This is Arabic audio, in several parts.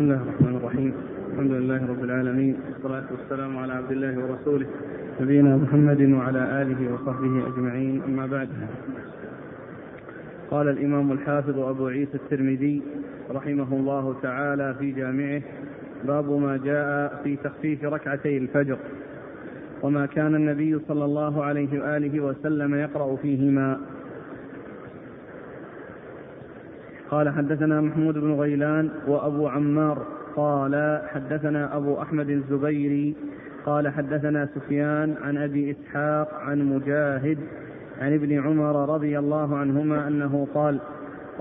بسم الله الرحمن الرحيم. الحمد لله رب العالمين. والصلاة والسلام على عبد الله ورسوله نبينا محمد وعلى آله وصحبه أجمعين. أما بعد. قال الإمام الحافظ أبو عيسى الترمذي رحمه الله تعالى في جامعه باب ما جاء في تخفيف ركعتي الفجر وما كان النبي صلى الله عليه وآله وسلم يقرأ فيهما. قال حدثنا محمود بن غيلان وأبو عمار قال حدثنا أبو أحمد الزبيري قال حدثنا سفيان عن أبي إسحاق عن مجاهد عن ابن عمر رضي الله عنهما أنه قال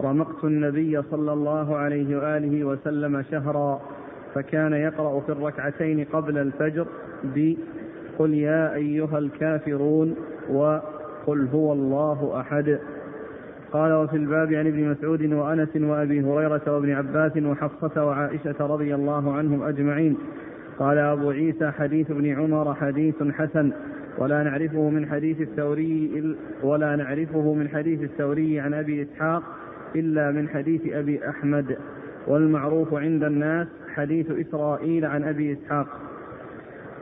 رمقت النبي صلى الله عليه وآله وسلم شهرا فكان يقرأ في الركعتين قبل الفجر بقل يا أيها الكافرون وقل هو الله أحد. قال وفي الباب عن ابن مسعود وأنس وأبي هريرة وابن عباس وحفصة وعائشة رضي الله عنهم أجمعين. قال أبو عيسى حديث ابن عمر حديث حسن. ولا نعرفه من حديث الثوري ولا نعرفه من حديث الثوري عن أبي إسحاق إلا من حديث أبي أحمد. والمعروف عند الناس حديث إسرائيل عن أبي إسحاق.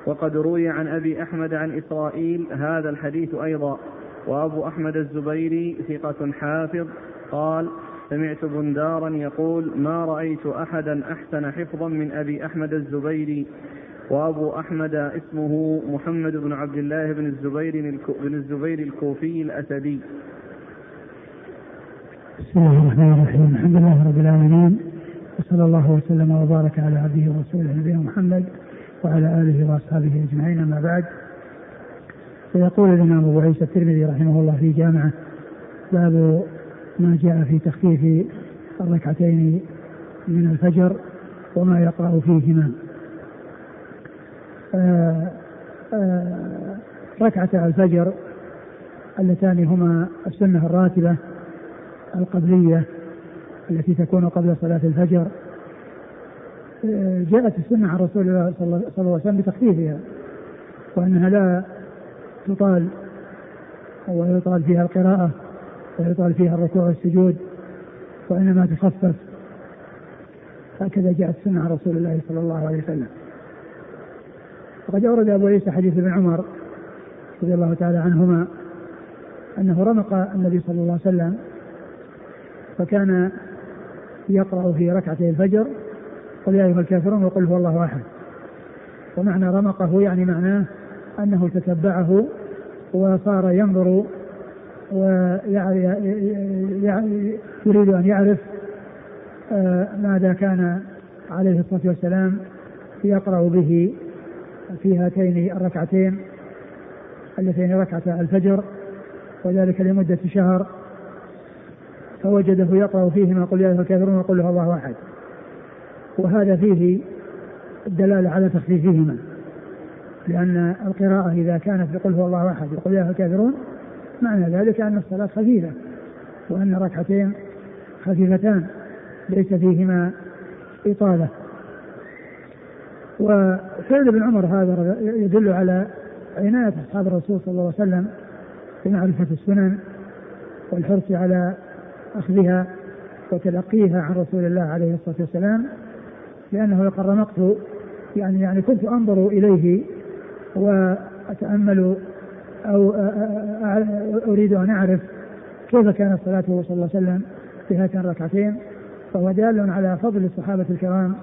وقد روي عن أبي أحمد عن إسرائيل هذا الحديث أيضا. وأبو أحمد الزبيري ثقة حافظ قال سمعت بندارا يقول ما رأيت أحدا أحسن حفظا من أبي أحمد الزبيري. وأبو أحمد اسمه محمد بن عبد الله بن الزبير بن الزبير الكوفي الأسدي. بسم الله الرحمن الرحيم، الحمد لله رب العالمين وصلى الله وسلم وبارك على عبده ورسوله نبينا محمد وعلى آله وأصحابه أجمعين أما بعد. فيقول الإمام أبو عيسى الترمذي رحمه الله في جامعة باب ما جاء في تخفيف الركعتين من الفجر وما يقرأ فيهما. آآ آآ ركعتا الفجر اللتان هما السنة الراتبة القبلية التي تكون قبل صلاة الفجر. جاءت السنة عن رسول الله صلى الله عليه وسلم بتخفيفها وأنها لا تطال ويطال فيها القراءة ويطال فيها الركوع والسجود وإنما تخفف. هكذا جاءت عن رسول الله صلى الله عليه وسلم. وقد أورد أبو عيسى حديث ابن عمر رضي الله تعالى عنهما أنه رمق النبي صلى الله عليه وسلم فكان يقرأ في ركعتي الفجر قل يا أيها الكافرون وقل هو الله أحد. ومعنى رمقه يعني معناه أنه تتبعه وصار ينظر يريد أن يعرف آه، ماذا كان عليه الصلاة والسلام يقرأ به في هاتين الركعتين اللتين ركعتا الفجر وذلك لمدة شهر فوجده يقرأ فيهما قل يا أيها الكافرون وقل الله أحد. وهذا فيه الدلالة على تخفيفهما. لأن القراءة إذا كانت بقل هو الله أحد وقل يا الكافرون معنى ذلك أن الصلاة خفيفة وأن ركعتين خفيفتان ليس فيهما إطالة. وفعل ابن عمر هذا يدل على عناية أصحاب الرسول صلى الله عليه وسلم بمعرفة السنن والحرص على أخذها وتلقيها عن رسول الله عليه الصلاة والسلام لأنه يقر رمقت يعني يعني كنت أنظر إليه وأتأمل أو أريد أن أعرف كيف كانت صلاته صلى الله عليه وسلم في هاتين الركعتين فهو دال على فضل الصحابة الكرام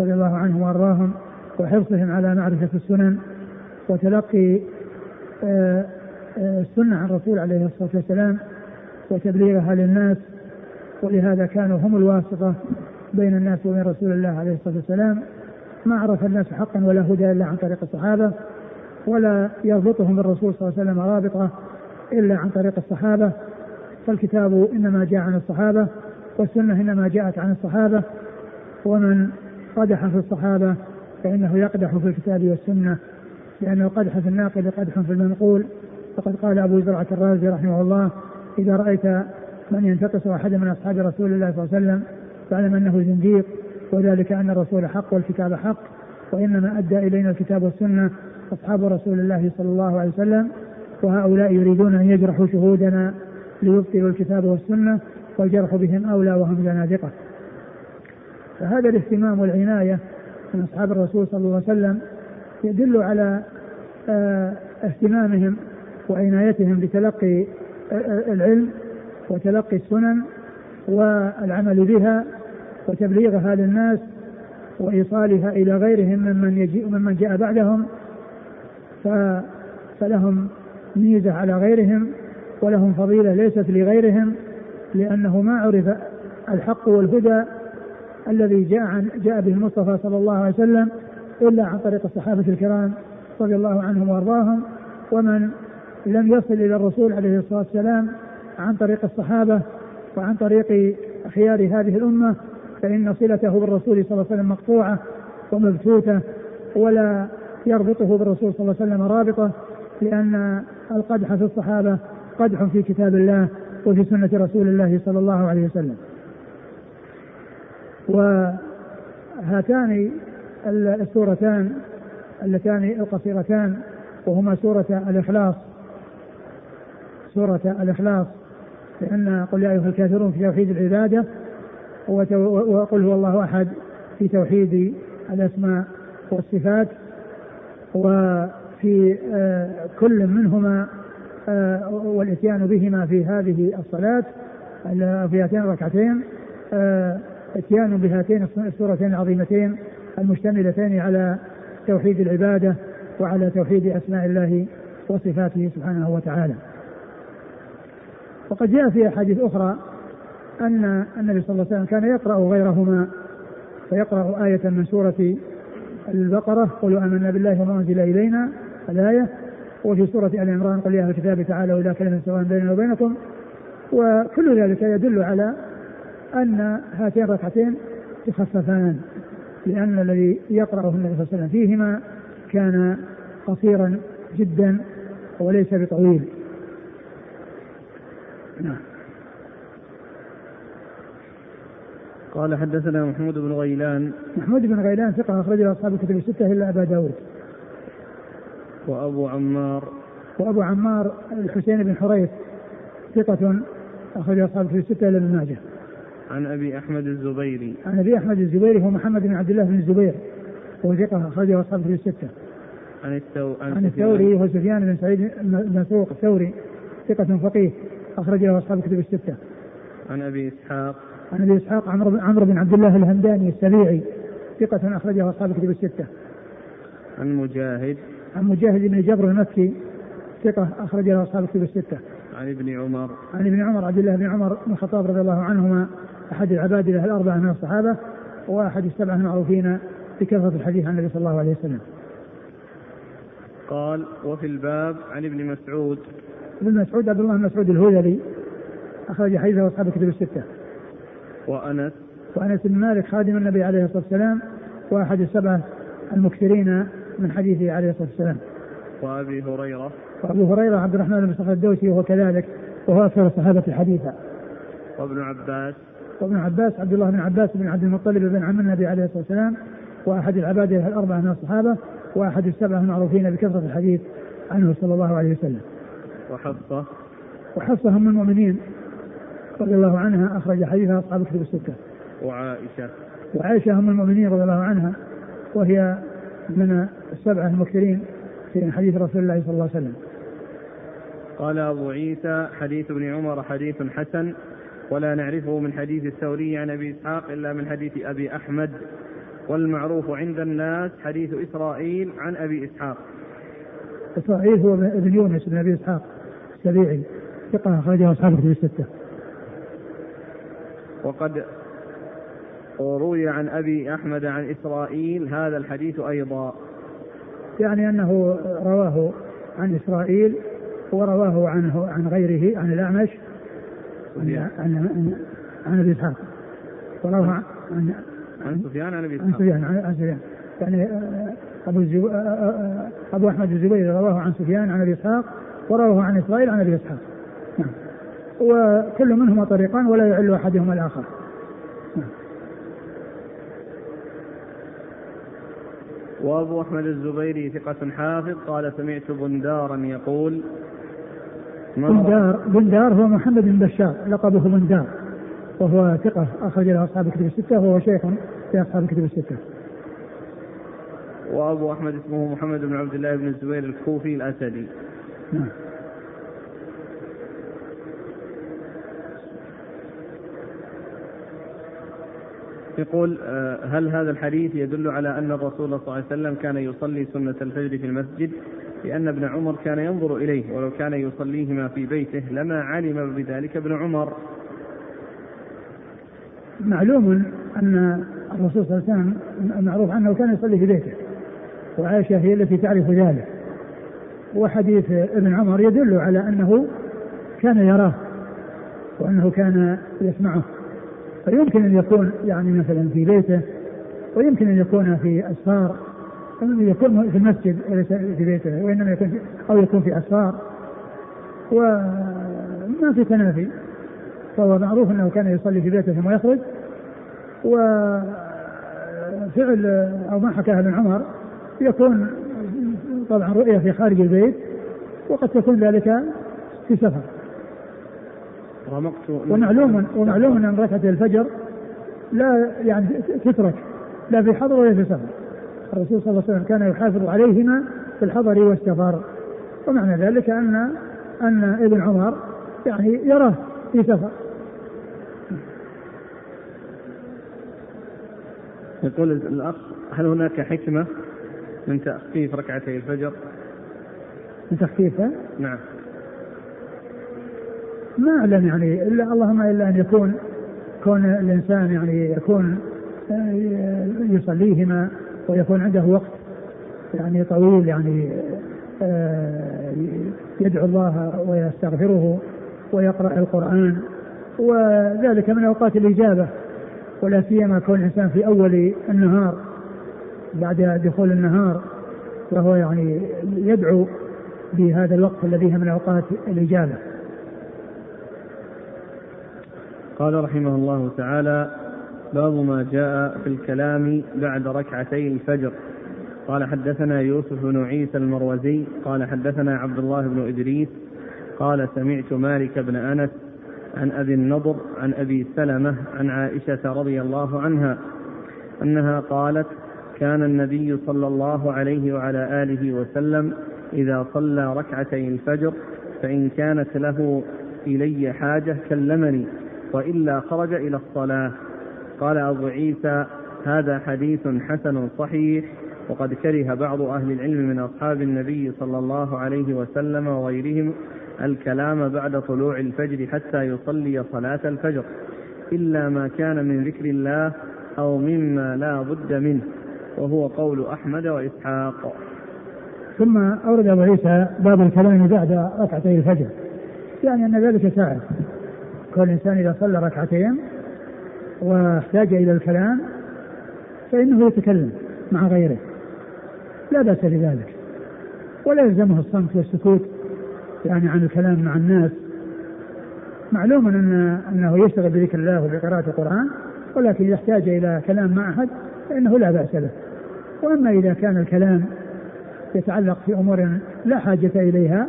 رضي الله عنهم وأرضاهم وحرصهم على معرفة السنن وتلقي السنة عن الرسول عليه الصلاة والسلام وتبليغها للناس ولهذا كانوا هم الواسطة بين الناس وبين رسول الله عليه الصلاة والسلام. ما عرف الناس حقا ولا هدى إلا عن طريق الصحابة. ولا يربطهم بالرسول صلى الله عليه وسلم رابطة إلا عن طريق الصحابة فالكتاب إنما جاء عن الصحابة والسنة إنما جاءت عن الصحابة ومن قدح في الصحابة فإنه يقدح في الكتاب والسنة لأن القدح في الناقل قدح في المنقول. فقد قال أبو زرعة الرازي رحمه الله إذا رأيت من ينتقص أحدا من أصحاب رسول الله صلى الله عليه وسلم فاعلم أنه زنديق وذلك أن الرسول حق والكتاب حق وإنما أدى إلينا الكتاب والسنة أصحاب رسول الله صلى الله عليه وسلم وهؤلاء يريدون أن يجرحوا شهودنا ليبطلوا الكتاب والسنة والجرح بهم أولى وهم زنادقة فهذا الاهتمام والعناية من أصحاب الرسول صلى الله عليه وسلم يدل على آه، اهتمامهم وعنايتهم بتلقي آه، آه، العلم وتلقي السنن والعمل بها وتبليغها للناس وإيصالها إلى غيرهم ممن يجيء ممن جاء بعدهم فلهم ميزة على غيرهم ولهم فضيلة ليست لغيرهم لأنه ما عرف الحق والهدى الذي جاء عن جاء به المصطفى صلى الله عليه وسلم إلا عن طريق الصحابة الكرام رضي الله عنهم وأرضاهم ومن لم يصل إلى الرسول عليه الصلاة والسلام عن طريق الصحابة وعن طريق خيار هذه الأمة فإن صلته بالرسول صلى الله عليه وسلم مقطوعة ومبثوثة ولا يربطه بالرسول صلى الله عليه وسلم رابطة لأن القدح في الصحابة قدح في كتاب الله وفي سنة رسول الله صلى الله عليه وسلم. وهاتان السورتان اللتان القصيرتان وهما سورة الإخلاص. سورة الإخلاص لأن قل يا أيها الكافرون في توحيد العبادة وقل هو الله أحد في توحيد الأسماء والصفات. وفي آه، كل منهما آه، والإتيان بهما في هذه الصلاة في هاتين الركعتين آه، إتيان بهاتين السورتين العظيمتين المشتملتين على توحيد العبادة وعلى توحيد أسماء الله وصفاته سبحانه وتعالى. وقد جاء في أحاديث أخرى أن النبي صلى الله عليه وسلم كان يقرأ غيرهما فيقرأ آية من سورة البقرة قولوا آمنا بالله وما أنزل إلينا الآية. وفي سورة آل عمران قل يا أهل الكتاب تعالوا إلى كلمة سواء بيننا وبينكم. وكل ذلك يدل على أن هاتين الركعتين تخففان لأن الذي يقرأه النبي صلى الله عليه وسلم فيهما كان قصيرا جدا وليس بطويل. نعم. قال حدثنا محمود بن غيلان. محمود بن غيلان ثقة أخرجه أصحاب الكتب الستة إلا أبا داود. وأبو عمار. وأبو عمار الحسين بن حريث ثقة أخرجه أصحاب الكتب الستة إلا ابن ماجه. عن أبي أحمد الزبيري. عن أبي أحمد الزبيري هو محمد بن عبد الله بن الزبير وهو ثقة أخرجه أصحاب الكتب الستة. عن التو... عن, عن الثوري وهو سفيان بن سعيد المسروق الثوري ثقة فقيه أخرجه أصحاب الكتب الستة. عن أبي إسحاق. عن أبي إسحاق عمرو عمرو بن عبد الله الهمداني السبيعي ثقة أخرجه أصحاب الكتب الستة. عن مجاهد عن مجاهد بن جبر المكي ثقة أخرجه أصحاب الكتب الستة. عن ابن عمر عن ابن عمر عبد الله بن عمر بن الخطاب رضي الله عنهما أحد العبادلة الأربعة من الصحابة وأحد السبعة المعروفين بكثرة الحديث عن النبي صلى الله عليه وسلم. قال وفي الباب عن ابن مسعود ابن مسعود عبد الله بن مسعود الهذلي أخرج حديثه أصحاب الكتب الستة. وأنس وأنس بن مالك خادم النبي عليه الصلاة والسلام وأحد السبعة المكثرين من حديثه عليه الصلاة والسلام. وأبي هريرة وأبو هريرة عبد الرحمن بن صخر الدوسي وهو كذلك وهو أكثر الصحابة حديثا. وابن عباس وابن عباس عبد الله بن عباس بن عبد المطلب بن عم النبي عليه الصلاة والسلام وأحد العبادة الأربعة من الصحابة وأحد السبعة المعروفين بكثرة الحديث عنه صلى الله عليه وسلم. وحفصة وحفصة أم المؤمنين رضي الله عنها أخرج حديثها أصحاب الكتب الستة. وعائشة وعائشة أم المؤمنين رضي الله عنها وهي من السبعة المكثرين في حديث رسول الله صلى الله عليه وسلم. قال أبو عيسى حديث ابن عمر حديث حسن ولا نعرفه من حديث الثوري عن أبي إسحاق إلا من حديث أبي أحمد والمعروف عند الناس حديث إسرائيل عن أبي إسحاق إسرائيل هو ابن يونس بن أبي إسحاق السبيعي ثقة أخرجه أصحاب الستة. وقد روي عن أبي أحمد عن إسرائيل هذا الحديث أيضا. يعني أنه رواه عن إسرائيل ورواه عنه عن غيره عن الأعمش عن عن عن أبي إسحاق. ورواه عن عن سفيان عن أبي إسحاق. عن سفيان عن سفيان. يعني آه، أبو الزب... آه، آه، أبو أحمد الزبيري رواه عن سفيان عن أبي إسحاق ورواه عن إسرائيل عن أبي إسحاق. نعم وكل منهما طريقان ولا يعل أحدهما الآخر. وأبو أحمد الزبيري ثقة حافظ قال سمعت بندارا يقول بندار بندار هو محمد بن بشار لقبه بندار وهو ثقة أخرج له أصحاب الكتب الستة وهو شيخ في أصحاب الكتب الستة. وأبو أحمد اسمه محمد بن عبد الله بن الزبير الكوفي الأسدي. نعم. يقول آه، هل هذا الحديث يدل على أن الرسول صلى الله عليه وسلم كان يصلي سنة الفجر في المسجد؟ لأن ابن عمر كان ينظر إليه ولو كان يصليهما في بيته لما علم بذلك ابن عمر. معلوم أن الرسول صلى الله عليه وسلم معروف أنه كان يصلي في بيته وعائشة هي التي تعرف ذلك. وحديث ابن عمر يدل على أنه كان يراه وأنه كان يسمعه. فيمكن أن يكون يعني مثلا في بيته ويمكن أن يكون في أسفار يكون في المسجد وليس في بيته وإنما يكون في أو يكون في أسفار. وما في تنافي. فهو معروف أنه كان يصلي في بيته ثم يخرج. وفعل أو ما حكاه ابن عمر يكون طبعا رؤية في خارج البيت وقد تكون ذلك في سفر. رمقت ومعلوم ومعلوم ان ركعه الفجر لا يعني تترك لا في حضر ولا في سفر الرسول صلى الله عليه وسلم كان يحافظ عليهما في الحضر والسفر ومعنى ذلك ان أن ابن عمر يعني يراه في سفر يقول الأخ هل هناك حكمة من تخفيف ركعتي الفجر؟ من تخفيفها؟ نعم ما أعلم يعني إلا اللهم إلا أن يكون كون الإنسان يعني يكون آه، يصليهما ويكون عنده وقت يعني طويل يعني آه، يدعو الله ويستغفره ويقرأ القرآن وذلك من أوقات الإجابة ولا سيما كون الإنسان في أول النهار بعد دخول النهار وهو يعني يدعو بهذا الوقت الذي من أوقات الإجابة. قال رحمه الله تعالى باب ما جاء في الكلام بعد ركعتي الفجر. قال حدثنا يوسف بن عيسى المروزي قال حدثنا عبد الله بن إدريس قال سمعت مالك بن أنس عن أبي النضر عن أبي سلمة عن عائشة رضي الله عنها أنها قالت كان النبي صلى الله عليه وعلى آله وسلم إذا صلى ركعتي الفجر فإن كانت له إلي حاجة كلمني. وإلا خرج إلى الصلاة. قال أبو عيسى هذا حديث حسن صحيح وقد كره بعض أهل العلم من أصحاب النبي صلى الله عليه وسلم وغيرهم الكلام بعد طلوع الفجر حتى يصلي صلاة الفجر إلا ما كان من ذكر الله أو مما لا بد منه وهو قول أحمد وإسحاق. ثم أورد أبو عيسى باب الكلام بعد ركعتي الفجر يعني أن ذلك ساعة. كل إنسان إذا صلى ركعتين واحتاج إلى الكلام فإنه يتكلم مع غيره. لا بأس بذلك. ولا يلزمه الصمت والسكوت يعني عن الكلام مع الناس. معلوم أن أنه يشتغل بذكر الله وبقراءة القرآن ولكن إذا احتاج إلى كلام مع أحد فإنه لا بأس له وأما إذا كان الكلام يتعلق في أمور لا حاجة إليها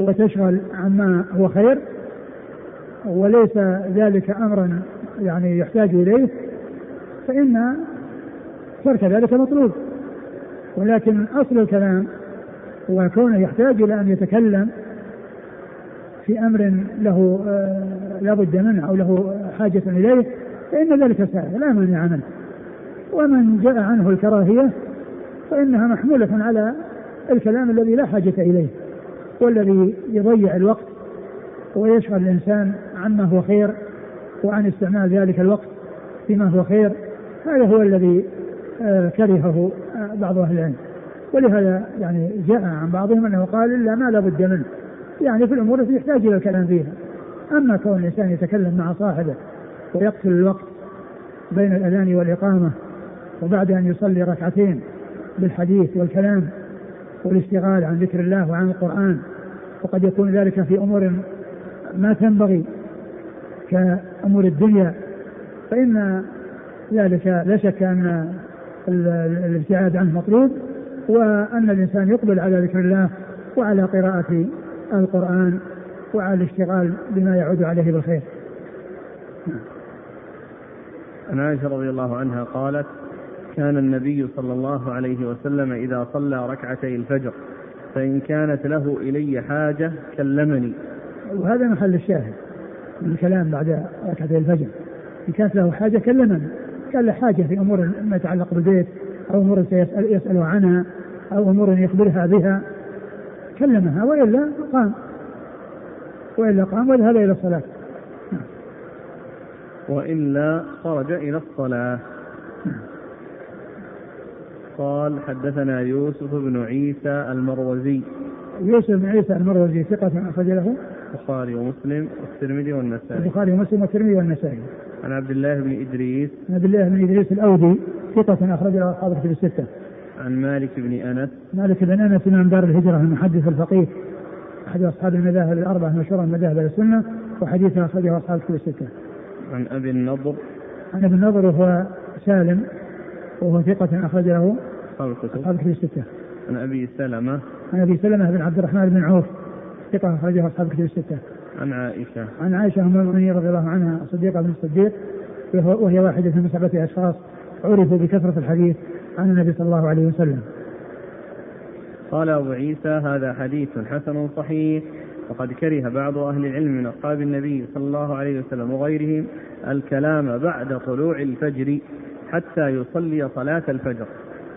وتشغل عما هو خير وليس ذلك امرا يعني يحتاج إليه فإن ترك ذلك مطلوب. ولكن أصل الكلام وكونه يحتاج إلى أن يتكلم في أمر له آه، لا بد منه أو له حاجة إليه فإن ذلك سائل لا مانع منه. ومن جاء عنه الكراهية فإنها محمولة على الكلام الذي لا حاجة إليه والذي يضيع الوقت ويشغل الإنسان عما هو خير وعن استعمال ذلك الوقت فيما هو خير هذا هو الذي آه، كرهه آه، بعض أهل العلم. ولهذا يعني جاء عن بعضهم أنه قال إلا ما لا بد منه. يعني في الأمور التي يحتاج إلى الكلام فيها. أما كون الإنسان يتكلم مع صاحبه ويقتل الوقت بين الأذان والإقامة وبعد أن يصلي ركعتين بالحديث والكلام والاشتغال عن ذكر الله وعن القرآن وقد يكون ذلك في أمور ما تنبغي كأمور الدنيا فإن ذلك لا شك أن الابتعاد عنه مطلوب وأن الإنسان يقبل على ذكر الله وعلى قراءة القرآن وعلى الاشتغال بما يعود عليه بالخير. عن عائشة رضي الله عنها قالت كان النبي صلى الله عليه وسلم إذا صلى ركعتي الفجر فإن كانت له إلي حاجة كلمني. وهذا محل الشاهد. الكلام بعد ركعتي الفجر. إن كانت له حاجة كلمني كان له حاجة في أمور ما يتعلق بالبيت أو أمور سيسأل يسأل عنها أو أمور يخبرها بها. كلمها وإلا قام. وإلا قام وذهب إلى الصلاة. وإلا خرج إلى الصلاة. قال حدثنا يوسف بن عيسى المروزي. يوسف بن عيسى المروزي ثقة أخرج له. البخاري ومسلم والترمذي والنسائي. البخاري ومسلم والترمذي والنسائي. عن عبد الله بن إدريس. عن عبد الله بن إدريس الأودي ثقة أخرج له أصحاب الكتب الستة. عن مالك بن أنس. مالك بن أنس إمام دار الهجرة المحدث الفقيه أحد أصحاب المذاهب الأربعة المشهورة من مذاهب السنة وحديثه أخرجه أصحاب الكتب الستة. عن أبي النضر. عن أبي النضر وهو سالم وهو ثقة أخرج له أصحاب الكتب الستة. عن أبي سلمة. عن أبي سلمة بن عبد الرحمن بن عوف. ثقة أخرجه أصحاب الكتب الستة. عن عائشة عن عائشة أم المؤمنين رضي الله عنها صديقة بن الصديق وهي واحدة من سبعة أشخاص عرفوا بكثرة الحديث عن النبي صلى الله عليه وسلم. قال أبو عيسى هذا حديث حسن صحيح وقد كره بعض أهل العلم من أصحاب النبي صلى الله عليه وسلم وغيرهم الكلام بعد طلوع الفجر حتى يصلي صلاة الفجر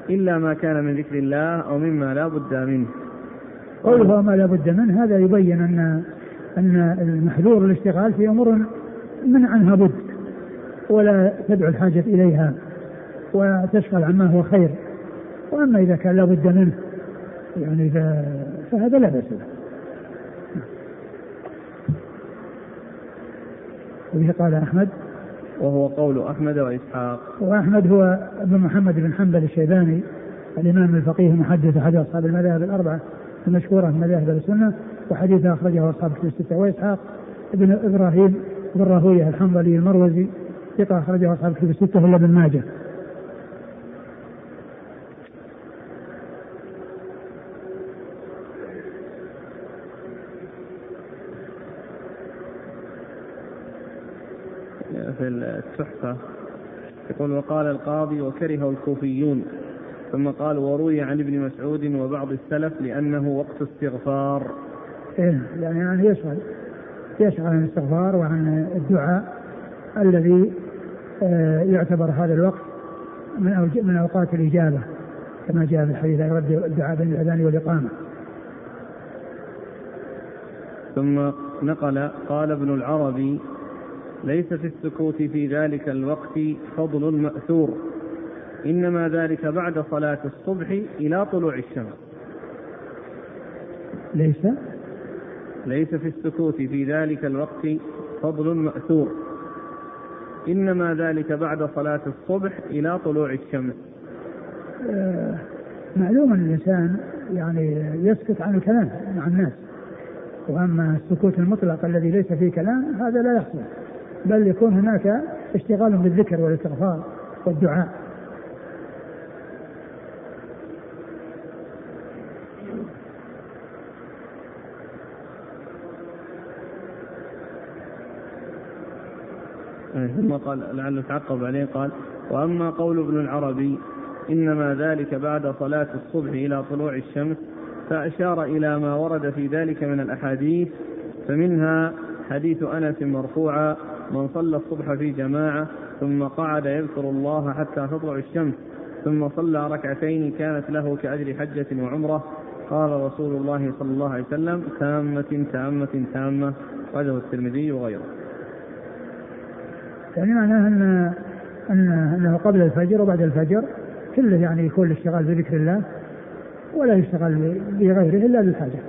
إلا ما كان من ذكر الله أو مما لا بد منه قوله ما لا بد منه هذا يبين أن أن المحذور الاشتغال في أمور من عنها بد ولا تدعو الحاجة إليها وتشغل عما هو خير. وأما إذا كان لا بد منه يعني فهذا لا بأس به. وبه قال أحمد. وهو قول أحمد وإسحاق. وأحمد هو ابن محمد بن حنبل الشيباني الإمام الفقيه المحدث أحد أصحاب المذاهب الأربعة. المشهورة من مذاهب السنة وحديثه أخرجه أصحاب الكتب الستة وإسحاق ابن إبراهيم بن راهوية الحنظلي المروزي ثقة أخرجه أصحاب الكتب الستة إلا ابن ماجه. في التحفة يقول وقال القاضي وكره الكوفيون. ثم قال وروي عن ابن مسعود وبعض السلف لأنه وقت استغفار إيه يعني, يشغل يشغل عن الاستغفار وعن الدعاء الذي آه، يعتبر هذا الوقت من من أوقات الإجابة كما جاء في الحديث يرد الدعاء بين الأذان والإقامة. ثم نقل قال ابن العربي ليس في السكوت في ذلك الوقت فضل مأثور إنما ذلك بعد صلاة الصبح إلى طلوع الشمس. ليس؟ ليس في السكوت في ذلك الوقت فضل مأثور. إنما ذلك بعد صلاة الصبح إلى طلوع الشمس. آه معلوم أن الإنسان يعني يسكت عن الكلام مع الناس. وأما السكوت المطلق الذي ليس فيه كلام هذا لا يحصل. بل يكون هناك اشتغال بالذكر والاستغفار والدعاء. ثم قال لعله تعقب عليه قال وأما قول ابن العربي إنما ذلك بعد صلاة الصبح إلى طلوع الشمس فأشار إلى ما ورد في ذلك من الأحاديث فمنها حديث أنس مرفوعا من صلى الصبح في جماعة ثم قعد يذكر الله حتى تطلع الشمس ثم صلى ركعتين كانت له كأجر حجة وعمرة قال رسول الله صلى الله عليه وسلم تامة تامة تامة أخرجه الترمذي وغيره. يعني معناه أن أن أنه قبل الفجر وبعد الفجر كله يعني يكون الاشتغال بذكر الله ولا يشتغل بغيره إلا للحاجة.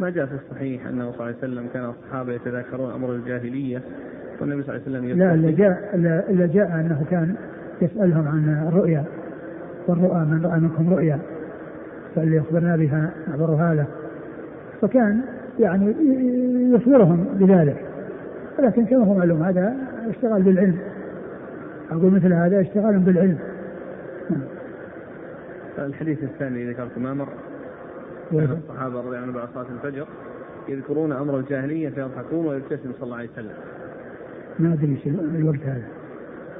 ما جاء في الصحيح أنه صلى الله عليه وسلم كان الصحابة يتذاكرون أمر الجاهلية والنبي صلى الله عليه وسلم لا اللي جاء اللي جاء أنه كان يسألهم عن الرؤيا والرؤى من رأى منكم رؤيا فليخبرنا بها اخبرها له. فكان يعني يخبرهم بذلك. ولكن كما هو معلوم هذا اشتغال بالعلم. أقول مثل هذا اشتغال بالعلم. الحديث الثاني ذكرت ما مر كان الصحابة رضي الله عنهم بعد صلاة الفجر يذكرون أمر الجاهلية فيضحكون ويبتسم صلى الله عليه وسلم. ما أدري إيش الوقت هذا.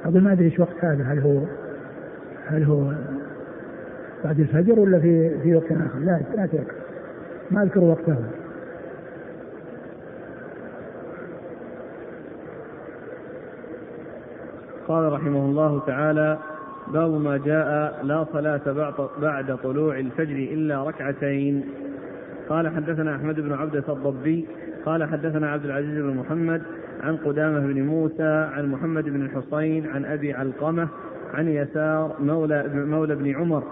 أقول ما أدري إيش وقت هذا. هل هو هل هو بعد الفجر ولا في في وقت آخر؟ لا لا ما أذكر وقته. قال رحمه الله تعالى باب ما جاء لا صلاة بعد طلوع الفجر إلا ركعتين. قال حدثنا أحمد بن عبدة الضبي قال حدثنا عبد العزيز بن محمد عن قدامة بن موسى عن محمد بن الحصين عن أبي علقمة عن يسار مولى, مولى بن عمر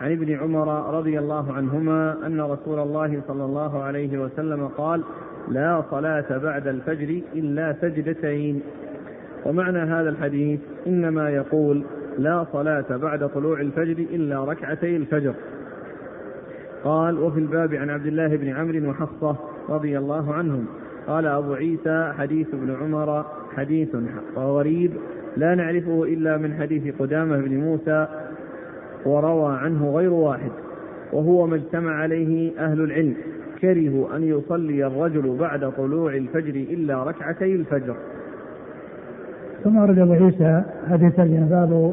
عن ابن عمر رضي الله عنهما أن رسول الله صلى الله عليه وسلم قال لا صلاة بعد الفجر إلا سجدتين. ومعنى هذا الحديث إنما يقول لا صلاة بعد طلوع الفجر إلا ركعتي الفجر. قال وفي الباب عن عبد الله بن عمرو وحفصة رضي الله عنهم. قال أبو عيسى حديث ابن عمر حديث غريب لا نعرفه إلا من حديث قدامة بن موسى وروى عنه غير واحد وهو ما اجتمع عليه أهل العلم كرهوا أن يصلي الرجل بعد طلوع الفجر إلا ركعتي الفجر. ثم ورد أبو عيسى هذه الترجمة باب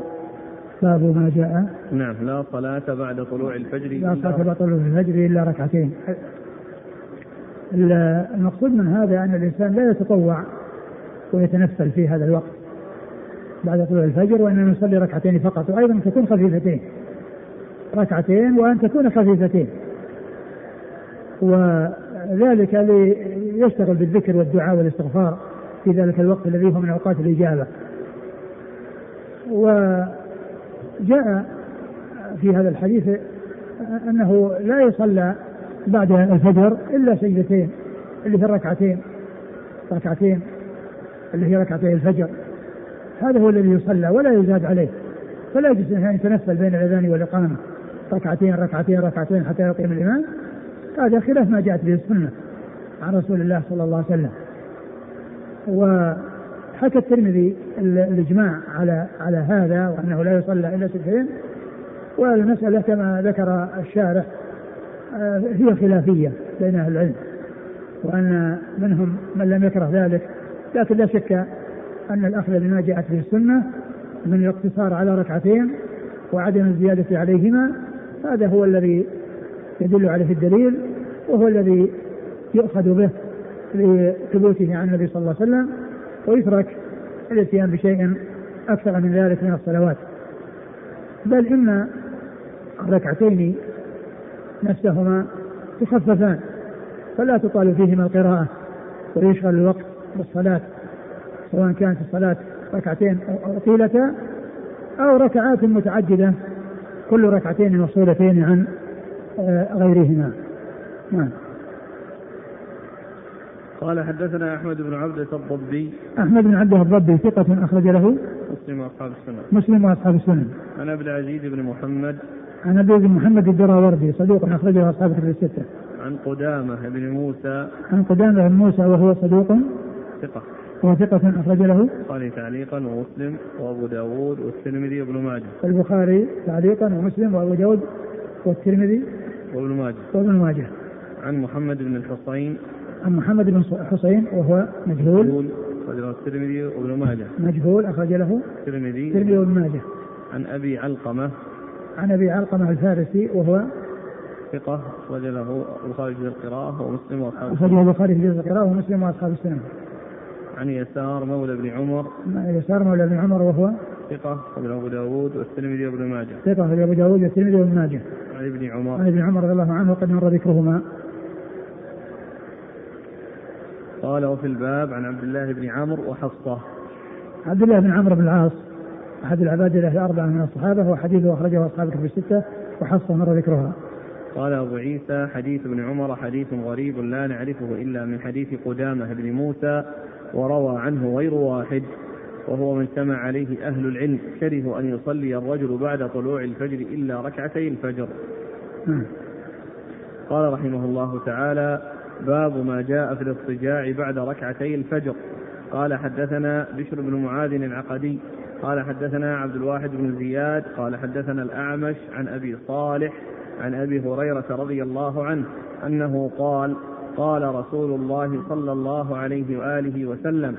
باب ما جاء. نعم لا صلاة بعد طلوع الفجر. لا صلاة بعد طلوع الفجر إلا ركعتين. المقصود من هذا أن الإنسان لا يتطوع ويتنفل في هذا الوقت بعد طلوع الفجر وإنما يصلي ركعتين فقط وأيضا تكون خفيفتين. ركعتين وأن تكون خفيفتين. وذلك ليشتغل بالذكر والدعاء والاستغفار. في ذلك الوقت الذي هو من أوقات الإجابة. وجاء في هذا الحديث أنه لا يصلى بعد الفجر إلا سجدتين اللي في الركعتين ركعتين اللي هي ركعتي الفجر. هذا هو الذي يصلى ولا يزاد عليه. فلا يجوز أن يتنفل بين الأذان والإقامة. ركعتين ركعتين ركعتين حتى يقيم الإمام. هذا خلاف ما جاءت به السنة عن رسول الله صلى الله عليه وسلم. وحكى الترمذي الإجماع على على هذا وأنه لا يصلى إلا سجدين والمسألة كما ذكر الشارح آه، هي خلافية بين أهل العلم وأن منهم من لم يكره ذلك لكن لا شك أن الأخذ بما جاءت به السنة من الاقتصار على ركعتين وعدم الزيادة عليهما هذا هو الذي يدل عليه الدليل وهو الذي يؤخذ به. لثبوته عن النبي صلى الله عليه وسلم ويترك الاتيان بشيء أكثر من ذلك من الصلوات. بل إن الركعتين نفسهما تخففان فلا تطال فيهما القراءة ويشغل الوقت بالصلاة سواء كانت الصلاة ركعتين طيلة أو ركعات متعددة كل ركعتين مفصولتين عن آه، غيرهما. نعم. قال حدثنا أحمد بن عبدة الضبي. أحمد بن عبده الضبي ثقة أخرج له. مسلم وأصحاب السنن مسلم وأصحاب السنن عن عبد العزيز بن محمد. عن أبي بن محمد الدراوردي صدوق أخرجه أصحاب كتب الستة. عن قدامة بن موسى. عن قدامة بن موسى وهو صدوق ثقة. وهو ثقة أخرج له. البخاري تعليقا ومسلم وأبو داود والترمذي وابن ماجه. البخاري تعليقا ومسلم وأبو داود والترمذي وابن ماجه. وابن ماجه. عن محمد بن الحصين. عن محمد بن حسين وهو مجهول. مجهول أخرج له الترمذي وابن ماجه. مجهول أخرج له الترمذي. الترمذي وابن ماجه. عن أبي علقمة. عن أبي علقمة الفارسي وهو ثقة أخرج له البخاري في القراءة ومسلم وأصحاب أخرجه البخاري في القراءة ومسلم وأصحاب السنة عن يسار مولى بن عمر. يسار مولى بن عمر وهو ثقة أخرج أبو داود والترمذي وابن ماجه. ثقة أخرج أبو داود والترمذي وابن ماجه. عن ابن عمر. عن ابن عمر رضي الله عنه وقد مر ذكرهما. قال وفي الباب عن عبد الله بن عمرو وحفصة. عبد الله بن عمرو بن العاص أحد العباد الأربعة من الصحابة وحديثه أخرجه أصحاب الكتب الستة وحفصة مر ذكرها. قال أبو عيسى حديث ابن عمر حديث غريب لا نعرفه إلا من حديث قدامة بن موسى وروى عنه غير واحد وهو من سمع عليه أهل العلم كرهوا أن يصلي الرجل بعد طلوع الفجر إلا ركعتي الفجر. قال رحمه الله تعالى باب ما جاء في الاضطجاع بعد ركعتي الفجر. قال حدثنا بشر بن معاذ العقدي قال حدثنا عبد الواحد بن زياد قال حدثنا الأعمش عن أبي صالح عن أبي هريرة رضي الله عنه أنه قال قال رسول الله صلى الله عليه وآله وسلم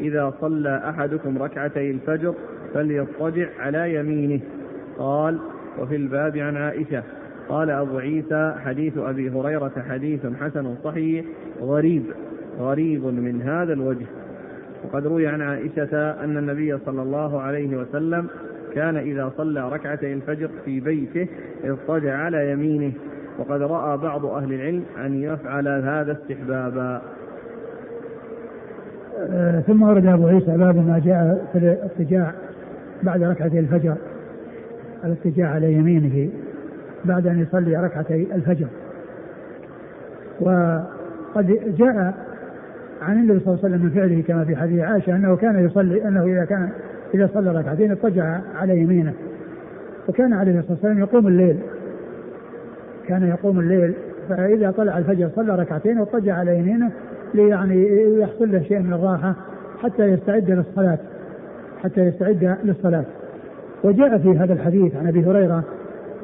إذا صلى أحدكم ركعتي الفجر فليضطجع على يمينه. قال وفي الباب عن عائشة قال أبو عيسى حديث أبي هريرة حديث حسن صحيح غريب غريب من هذا الوجه. وقد روي عن عائشة أن النبي صلى الله عليه وسلم كان إذا صلى ركعتي الفجر في بيته اضطجع على يمينه. وقد رأى بعض أهل العلم أن يفعل هذا استحبابا. آه، ثم ورد أبو عيسى باب ما جاء في الاضطجاع بعد ركعتي الفجر الاضطجاع على يمينه. بعد أن يصلي ركعتي الفجر. وقد جاء عن النبي صلى الله عليه وسلم من فعله كما في حديث عائشة أنه كان يصلي أنه إذا كان إذا صلى ركعتين اضطجع على يمينه وكان عليه الصلاة والسلام يقوم الليل. كان يقوم الليل فإذا طلع الفجر صلى ركعتين واضطجع على يمينه يعني يحصل له شيء من الراحة حتى يستعد للصلاة حتى يستعد للصلاة. وجاء في هذا الحديث عن أبي هريرة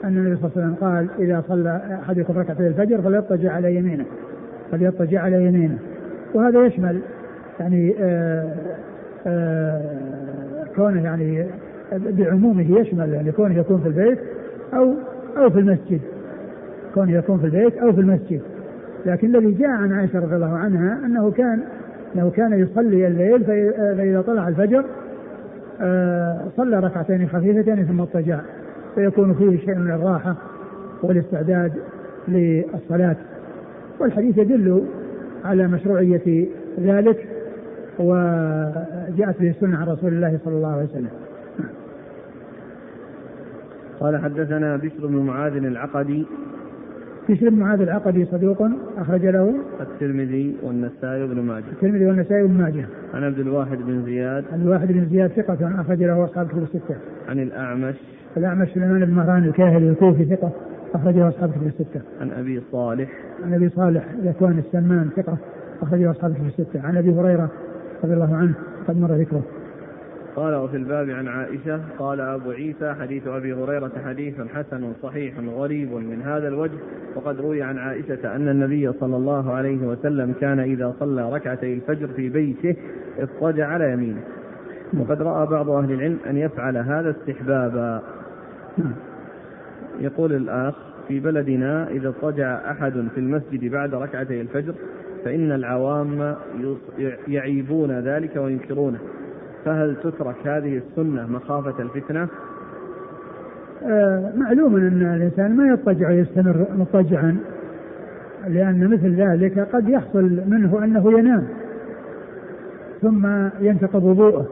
أن النبي صلى الله عليه وسلم قال إذا صلى أحدكم ركعتي الفجر فليضطجع على يمينه. فليضطجع على يمينه. وهذا يشمل يعني آآ آه، آآ آه، كونه يعني بعمومه يشمل يعني كونه يكون في البيت أو أو في المسجد. كونه يكون في البيت أو في المسجد. لكن الذي جاء عن عائشة رضي الله عنها أنه كان أنه كان يصلي الليل فإذا طلع الفجر آه، صلى ركعتين خفيفتين ثم اضطجع. فيكون فيه شيء من الراحة والاستعداد للصلاة. والحديث يدل على مشروعية ذلك وجاءت به السنة عن رسول الله صلى الله عليه وسلم. قال حدثنا بشر بن معاذ العقدي. بشر بن معاذ العقدي صدوق أخرج له الترمذي والنسائي بن ماجه. الترمذي والنسائي بن ماجه. عن عبد الواحد بن زياد. عبد الواحد بن زياد ثقة أخرج له أصحاب الستة. عن الأعمش. الأعمش سليمان بن مهران الكاهلي الكوفي ثقة أخرجه أصحاب كتب الستة. عن أبي صالح. عن أبي صالح ذكوان السمان ثقة أخرجه أصحاب كتب الستة. عن أبي هريرة رضي الله عنه قد مر ذكره. قال وفي الباب عن عائشة قال أبو عيسى حديث أبي هريرة حديث حسن صحيح غريب من هذا الوجه وقد روي عن عائشة أن النبي صلى الله عليه وسلم كان إذا صلى ركعتي الفجر في بيته اضطجع على يمينه وقد رأى بعض أهل العلم أن يفعل هذا استحبابا يقول الآخ في بلدنا إذا اضطجع أحد في المسجد بعد ركعتي الفجر فإن العوام يعيبون ذلك وينكرونه. فهل تترك هذه السنة مخافة الفتنة؟ آه معلوم أن الإنسان ما يضطجع ويستمر مضطجعا لأن مثل ذلك قد يحصل منه أنه ينام ثم ينتقض وضوءه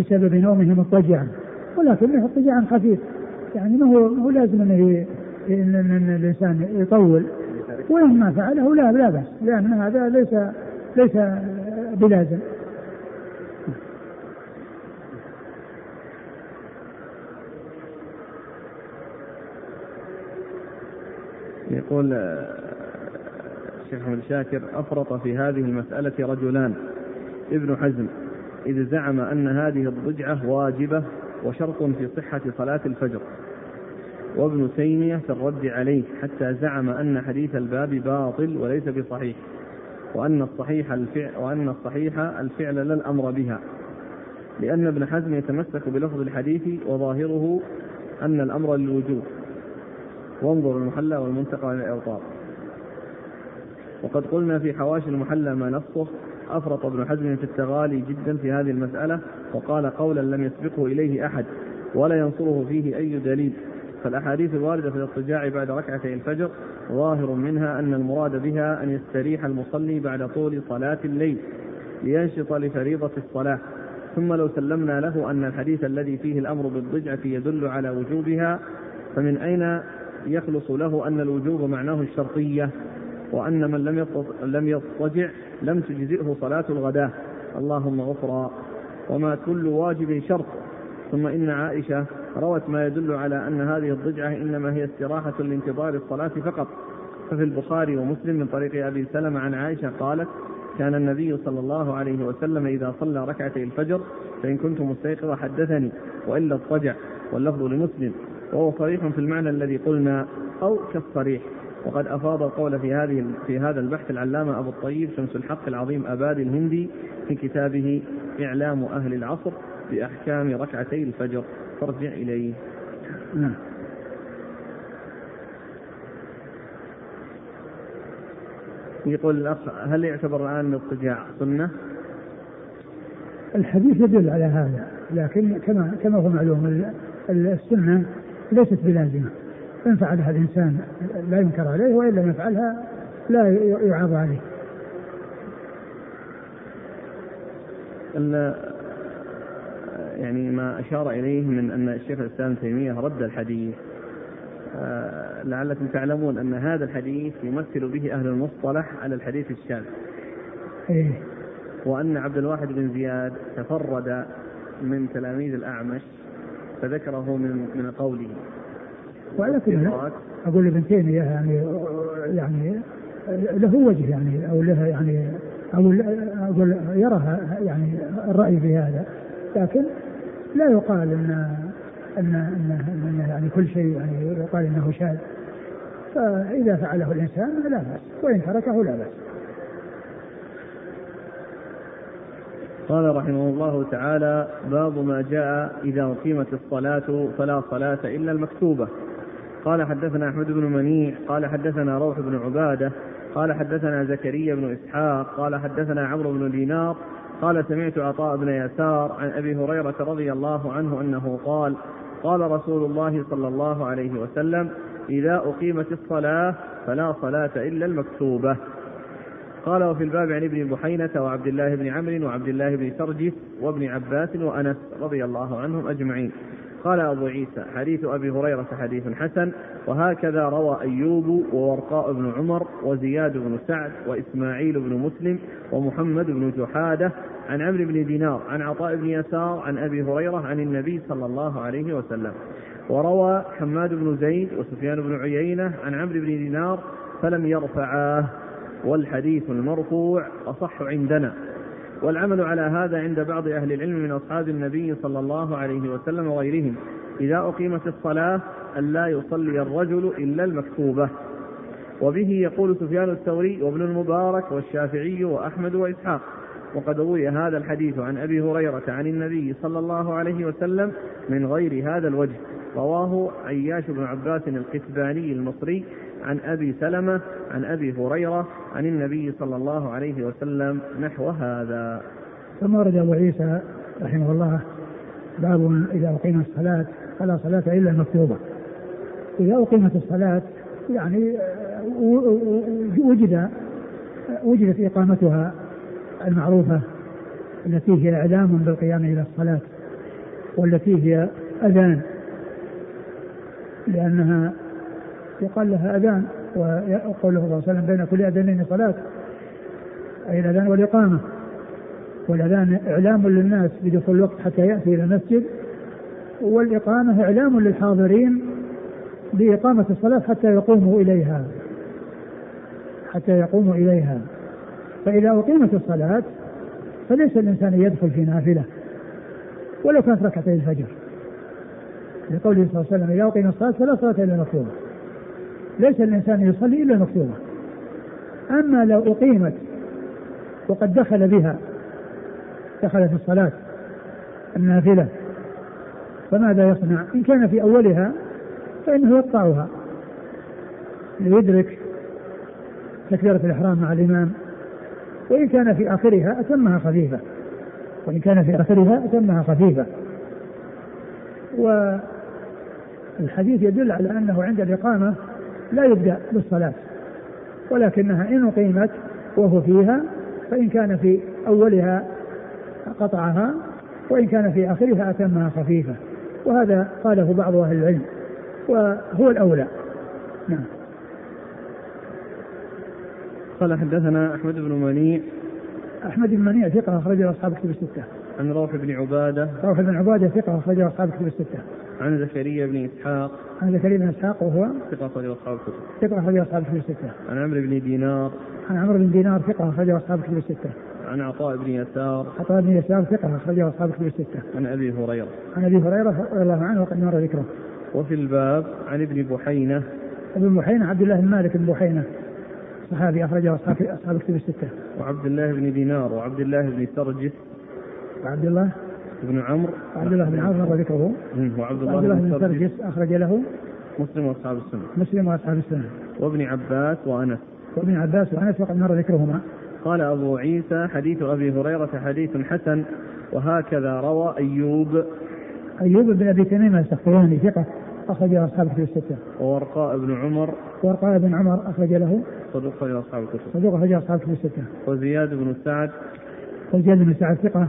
بسبب نومه مضطجعا ولكنه اضطجاعا خفيف. يعني ما هو هو لازم إنه ان الإنسان يطول. ولما فعله لا لا بأس. لأن هذا ليس ليس بلازم. يقول الشيخ محمد شاكر أفرط في هذه المسألة رجلان. ابن حزم إذ زعم أن هذه الضجعة واجبة وشرط في صحة صلاة الفجر. وابن تيمية في الرد عليه حتى زعم أن حديث الباب باطل وليس بصحيح وأن الصحيح الفعل وأن الصحيح الفعل لا الأمر بها لأن ابن حزم يتمسك بلفظ الحديث وظاهره أن الأمر للوجوب. وانظر المحلى والمنتقى والأوطار وقد قلنا في حواشي المحلى ما نصه أفرط ابن حزم في التغالي جدا في هذه المسألة وقال قولا لم يسبقه إليه أحد ولا ينصره فيه أي دليل. فالأحاديث الواردة في الاضطجاع بعد ركعتي الفجر ظاهر منها أن المراد بها أن يستريح المصلي بعد طول صلاة الليل لينشط لفريضة الصلاة. ثم لو سلمنا له أن الحديث الذي فيه الأمر بالضجعة يدل على وجوبها فمن أين يخلص له أن الوجوب معناه الشرطية؟ وأن من لم لم يضطجع لم تجزئه صلاة الغداة اللهم غفرا. وما كل واجب شرط. ثم إن عائشة روت ما يدل على أن هذه الضجعة إنما هي استراحة لانتظار الصلاة فقط. ففي البخاري ومسلم من طريق أبي سلمة عن عائشة قالت كان النبي صلى الله عليه وسلم إذا صلى ركعتي الفجر فإن كنت مستيقظا حدثني وإلا اضطجع واللفظ لمسلم. وهو صريح في المعنى الذي قلنا أو كالصريح. وقد أفاض القول في هذه في هذا البحث العلامة أبو الطيب شمس الحق العظيم أبادي الهندي في كتابه إعلام أهل العصر. بأحكام ركعتي الفجر. فارجع إليه. نعم. يقول الأخ هل يعتبر الآن الاضطجاع سنة؟ الحديث يدل على هذا لكن كما كما هو معلوم السنة ليست بلازمة. إن فعلها الإنسان لا ينكر عليه وإن لم يفعلها لا يعاض عليه. يعني ما أشار إليه من أن الشيخ الإسلام تيمية رد الحديث. آه، لعلكم تعلمون أن هذا الحديث يمثل به أهل المصطلح على الحديث الشاذ. إيه. وأن عبد الواحد بن زياد تفرد من تلاميذ الأعمش فذكره من من قوله. وعلى كل أقول ابن تيمية يعني يعني له وجه يعني أو له يعني أو أقول يرى يعني الرأي في هذا. لكن لا يقال أن أن أن يعني كل شيء يعني يقال أنه شاذ. فإذا فعله الإنسان لا بأس وإن تركه لا بأس. قال رحمه الله تعالى باب ما جاء إذا أقيمت الصلاة فلا صلاة إلا المكتوبة. قال حدثنا أحمد بن منيع قال حدثنا روح بن عبادة قال حدثنا زكريا بن إسحاق قال حدثنا عمرو بن دينار قال سمعت عطاء بن يسار عن أبي هريرة رضي الله عنه أنه قال قال رسول الله صلى الله عليه وسلم إذا أقيمت الصلاة فلا صلاة إلا المكتوبة. قال وفي الباب عن ابن بحينة وعبد الله بن عمرو وعبد الله بن سرجس وابن عباس وأنس رضي الله عنهم أجمعين. قال أبو عيسى حديث أبي هريرة حديث حسن وهكذا روى أيوب وورقاء بن عمر وزياد بن سعد وإسماعيل بن مسلم ومحمد بن جحادة عن عمرو بن دينار عن عطاء بن يسار عن أبي هريرة عن النبي صلى الله عليه وسلم. وروى حماد بن زيد وسفيان بن عيينة عن عمرو بن دينار فلم يرفعاه والحديث المرفوع أصح عندنا. والعمل على هذا عند بعض أهل العلم من أصحاب النبي صلى الله عليه وسلم وغيرهم. إذا أقيمت الصلاة ألا يصلي الرجل إلا المكتوبة. وبه يقول سفيان الثوري وابن المبارك والشافعي وأحمد وإسحاق. وقد روي هذا الحديث عن أبي هريرة عن النبي صلى الله عليه وسلم من غير هذا الوجه. رواه عياش بن عباس القتباني المصري عن أبي سلمة عن أبي هريرة عن النبي صلى الله عليه وسلم نحو هذا. ثم ورد أبو عيسى رحمه الله باب إذا أقيمت الصلاة فلا صلاة إلا المكتوبة إذا أقيمت الصلاة يعني وجد وجدت إقامتها المعروفة التي هي إعلام بالقيام إلى الصلاة والتي هي أذان لأنها يقال لها أذان وقوله صلى الله عليه وسلم بين كل أذانين صلاة أي الأذان والإقامة. والأذان إعلام للناس بدخول الوقت حتى يأتي إلى المسجد والإقامة إعلام للحاضرين بإقامة الصلاة حتى يقوموا إليها. حتى يقوموا إليها. فإذا أقيمت الصلاة فليس الإنسان يدخل في نافلة ولو كانت ركعتي الفجر. لقوله صلى الله عليه وسلم إذا أقيم الصلاة فلا صلاة إلا مكتوبة ليس الإنسان يصلي إلا مكتوبة. أما لو أقيمت وقد دخل بها دخل في الصلاة النافلة فماذا يصنع؟ إن كان في أولها فإنه يقطعها. ليدرك تكبيرة الإحرام مع الإمام. وإن كان في آخرها أتمها خفيفة. وإن كان في آخرها أتمها خفيفة. والحديث يدل على أنه عند الإقامة لا يبدأ بالصلاة ولكنها إن أقيمت وهو فيها فإن كان في أولها قطعها وإن كان في آخرها أتمها خفيفة وهذا قاله بعض أهل العلم وهو الأولى. نعم. قال حدثنا أحمد بن منيع. أحمد بن منيع ثقة أخرجه أصحاب كتب الستة. عن روح بن عبادة. روح بن عبادة ثقة أخرجه أصحاب كتب الستة. عن زكريا بن إسحاق. عن زكريا بن إسحاق وهو ثقة أخرجه أصحاب الكتب. ثقة أخرجه أصحاب كتب الستة. عن عمرو بن دينار. عن عمرو بن دينار ثقة أخرجه أصحاب كتب الستة. عن عطاء بن يسار. عطاء بن يسار ثقة أخرجه أصحاب كتب الستة. عن أبي هريرة. عن أبي هريرة رضي الله عنه وقد مر ذكره. وفي الباب عن ابن بحينة. ابن بحينة عبد الله بن مالك بن بحينة. صحابي أخرجه أصحاب أصحاب كتب الستة. وعبد الله بن دينار وعبد الله بن سرجس وعبد الله بن عمرو. عبد الله بن عمرو مر ذكره. وعبد الله بن سرجس. أخرج له. مسلم وأصحاب السنة. مسلم وأصحاب السنة. وابن عباس وأنس. وابن عباس وأنس وقد مر ذكرهما. قال أبو عيسى حديث أبي هريرة حديث حسن وهكذا روى أيوب. أيوب بن أبي تميم السختياني ثقة أخرج له أصحاب الكتب الستة. وورقاء بن عمر. ورقاء بن عمر أخرج له. صدوق أخرج أصحاب الكتب. صدوق أخرج أصحاب الكتب الستة. وزياد بن سعد. وزياد بن سعد ثقة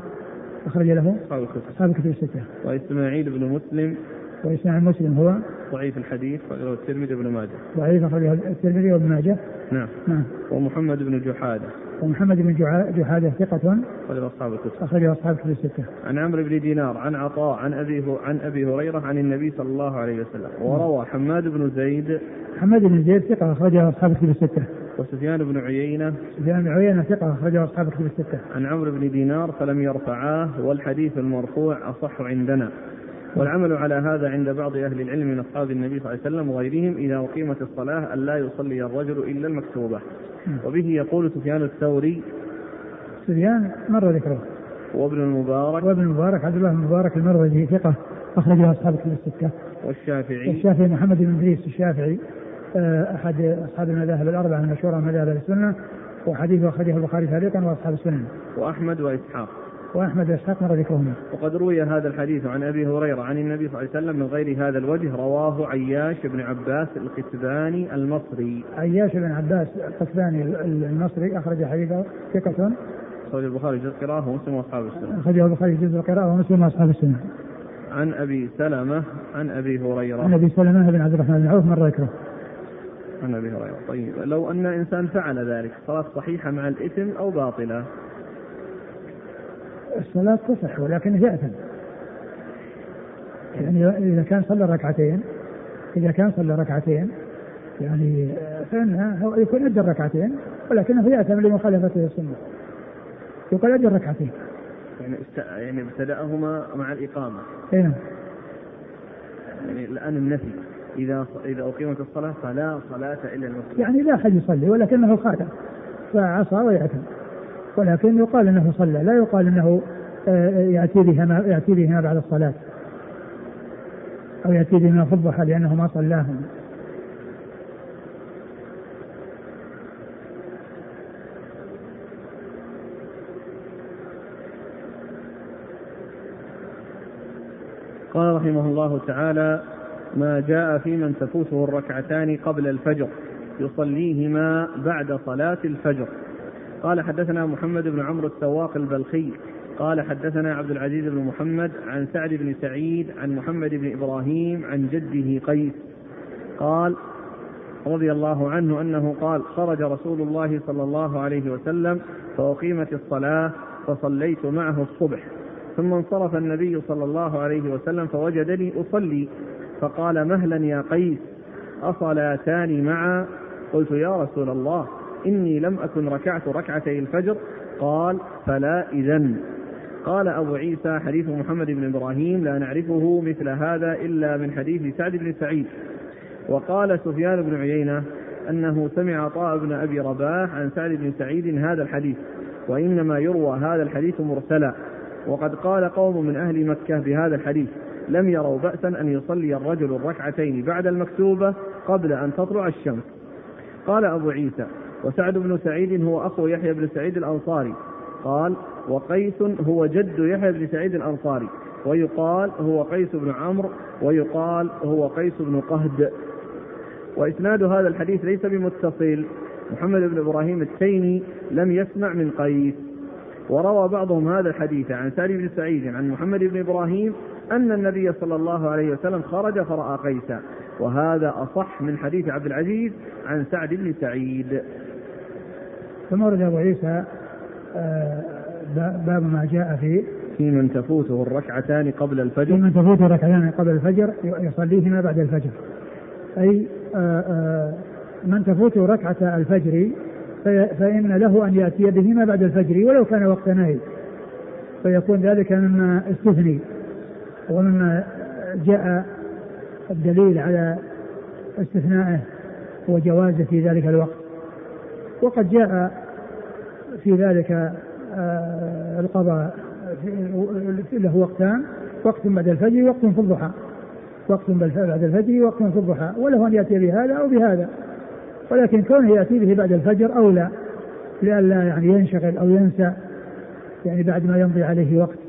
أخرج له أصحاب الكتب. أصحاب الكتب الستة. وإسماعيل بن مسلم وإسماعيل مسلم هو ضعيف الحديث أخرجه الترمذي وابن ماجه. ضعيف أخرجه الترمذي وابن ماجه. نعم. نعم. ومحمد بن جحادة. ومحمد بن جحادة ثقة أخرج أصحاب الكتب. أخرج أصحاب الكتب الستة. عن عمرو بن دينار عن عطاء عن أبي عن أبي هريرة عن النبي صلى الله عليه وسلم وروى حماد بن زيد حماد بن زيد ثقة أخرجه أصحاب الكتب الستة. وسفيان بن عيينة. سفيان بن عيينة ثقة أخرجه أصحاب الكتب الستة. عن عمرو بن دينار فلم يرفعاه والحديث المرفوع أصح عندنا. والعمل على هذا عند بعض أهل العلم من أصحاب النبي صلى الله عليه وسلم وغيرهم إذا أقيمت الصلاة أن لا يصلي الرجل إلا المكتوبة. وبه يقول سفيان الثوري. سفيان مر ذكره. وابن المبارك. وابن المبارك عبد الله المبارك المروزي ثقة أخرجه أصحاب الكتب الستة. والشافعي. والشافعي محمد بن إدريس الشافعي. آه، أحد أصحاب المذاهب الأربعة المشهورة من مذاهب السنة وحديثه أخرجه البخاري تعليقا وأصحاب السنن وأحمد وإسحاق وأحمد وإسحاق مر ذكرهما. وقد روي هذا الحديث عن أبي هريرة عن النبي صلى الله عليه وسلم من غير هذا الوجه رواه عياش بن عباس القتباني المصري. عياش بن عباس القتباني المصري أخرج حديثه ثقة. أخرج البخاري جزء القراءة ومسلم وأصحاب السنة. أخرجه البخاري جزء القراءة ومسلم وأصحاب السنة. عن أبي سلمة عن أبي هريرة. عن أبي سلمة بن عبد الرحمن بن عوف مر ذكره. عن أبي هريرة. طيب لو أن إنسان فعل ذلك صلاة صحيحة مع الإثم أو باطلة؟ الصلاة تصح ولكنه يأثم يعني إذا كان صلى ركعتين إذا كان صلى ركعتين يعني فإنه يكون أدى الركعتين ولكنه يأثم لمخالفته السنة. يقول أدى الركعتين. يعني يعني ابتدأهما مع الإقامة. اي نعم يعني الآن النفي. إذا إذا أقيمت الصلاة فلا صلاة إلا المسلم. يعني لا أحد يصلي ولكنه خاتم فعصى ويأثم ولكن يقال إنه صلى لا يقال إنه آه، يأتي بها ما يأتي بها بعد الصلاة. أو يأتي بهما في الضحى لأنه ما صلاهم. قال رحمه الله تعالى ما جاء في من تفوته الركعتان قبل الفجر يصليهما بعد صلاة الفجر. قال حدثنا محمد بن عمرو السواق البلخي قال حدثنا عبد العزيز بن محمد عن سعد بن سعيد عن محمد بن إبراهيم عن جده قيس. قال رضي الله عنه أنه قال خرج رسول الله صلى الله عليه وسلم فأقيمت الصلاة فصليت معه الصبح ثم انصرف النبي صلى الله عليه وسلم فوجدني أصلي. فقال مهلا يا قيس أصلاتان معا؟ قلت يا رسول الله إني لم أكن ركعت ركعتي الفجر. قال فلا إذن. قال أبو عيسى حديث محمد بن إبراهيم لا نعرفه مثل هذا إلا من حديث سعد بن سعيد. وقال سفيان بن عيينة أنه سمع عطاء بن أبي رباح عن سعد بن سعيد هذا الحديث وإنما يروى هذا الحديث مرسلا. وقد قال قوم من أهل مكة بهذا الحديث. لم يروا بأسا أن يصلي الرجل الركعتين بعد المكتوبة قبل أن تطلع الشمس. قال أبو عيسى وسعد بن سعيد هو أخو يحيى بن سعيد الأنصاري. قال وقيس هو جد يحيى بن سعيد الأنصاري. ويقال هو قيس بن عمرو ويقال هو قيس بن قهد. وإسناد هذا الحديث ليس بمتصل. محمد بن إبراهيم التيمي لم يسمع من قيس. وروى بعضهم هذا الحديث عن سالم بن سعيد عن محمد بن إبراهيم أن النبي صلى الله عليه وسلم خرج فرأى قيسا وهذا أصح من حديث عبد العزيز عن سعد بن سعيد. ثم ورد أبو عيسى آه، باب ما جاء في في من تفوته الركعتان قبل الفجر. في من تفوته الركعتان قبل الفجر يصليهما بعد الفجر. أي آه، آه، من تفوته ركعة الفجر فإن له أن يأتي بهما بعد الفجر ولو كان وقت نهي. فيكون ذلك مما استثني. ومما جاء الدليل على استثنائه وجوازه في ذلك الوقت. وقد جاء في ذلك آه، القضاء له وقتان وقت بعد الفجر وقت في الضحى. وقت بعد الفجر وقت في الضحى. وله أن يأتي بهذا أو بهذا. ولكن كونه يأتي به بعد الفجر أولى لئلا يعني ينشغل أو ينسى يعني بعد ما يمضي عليه وقت.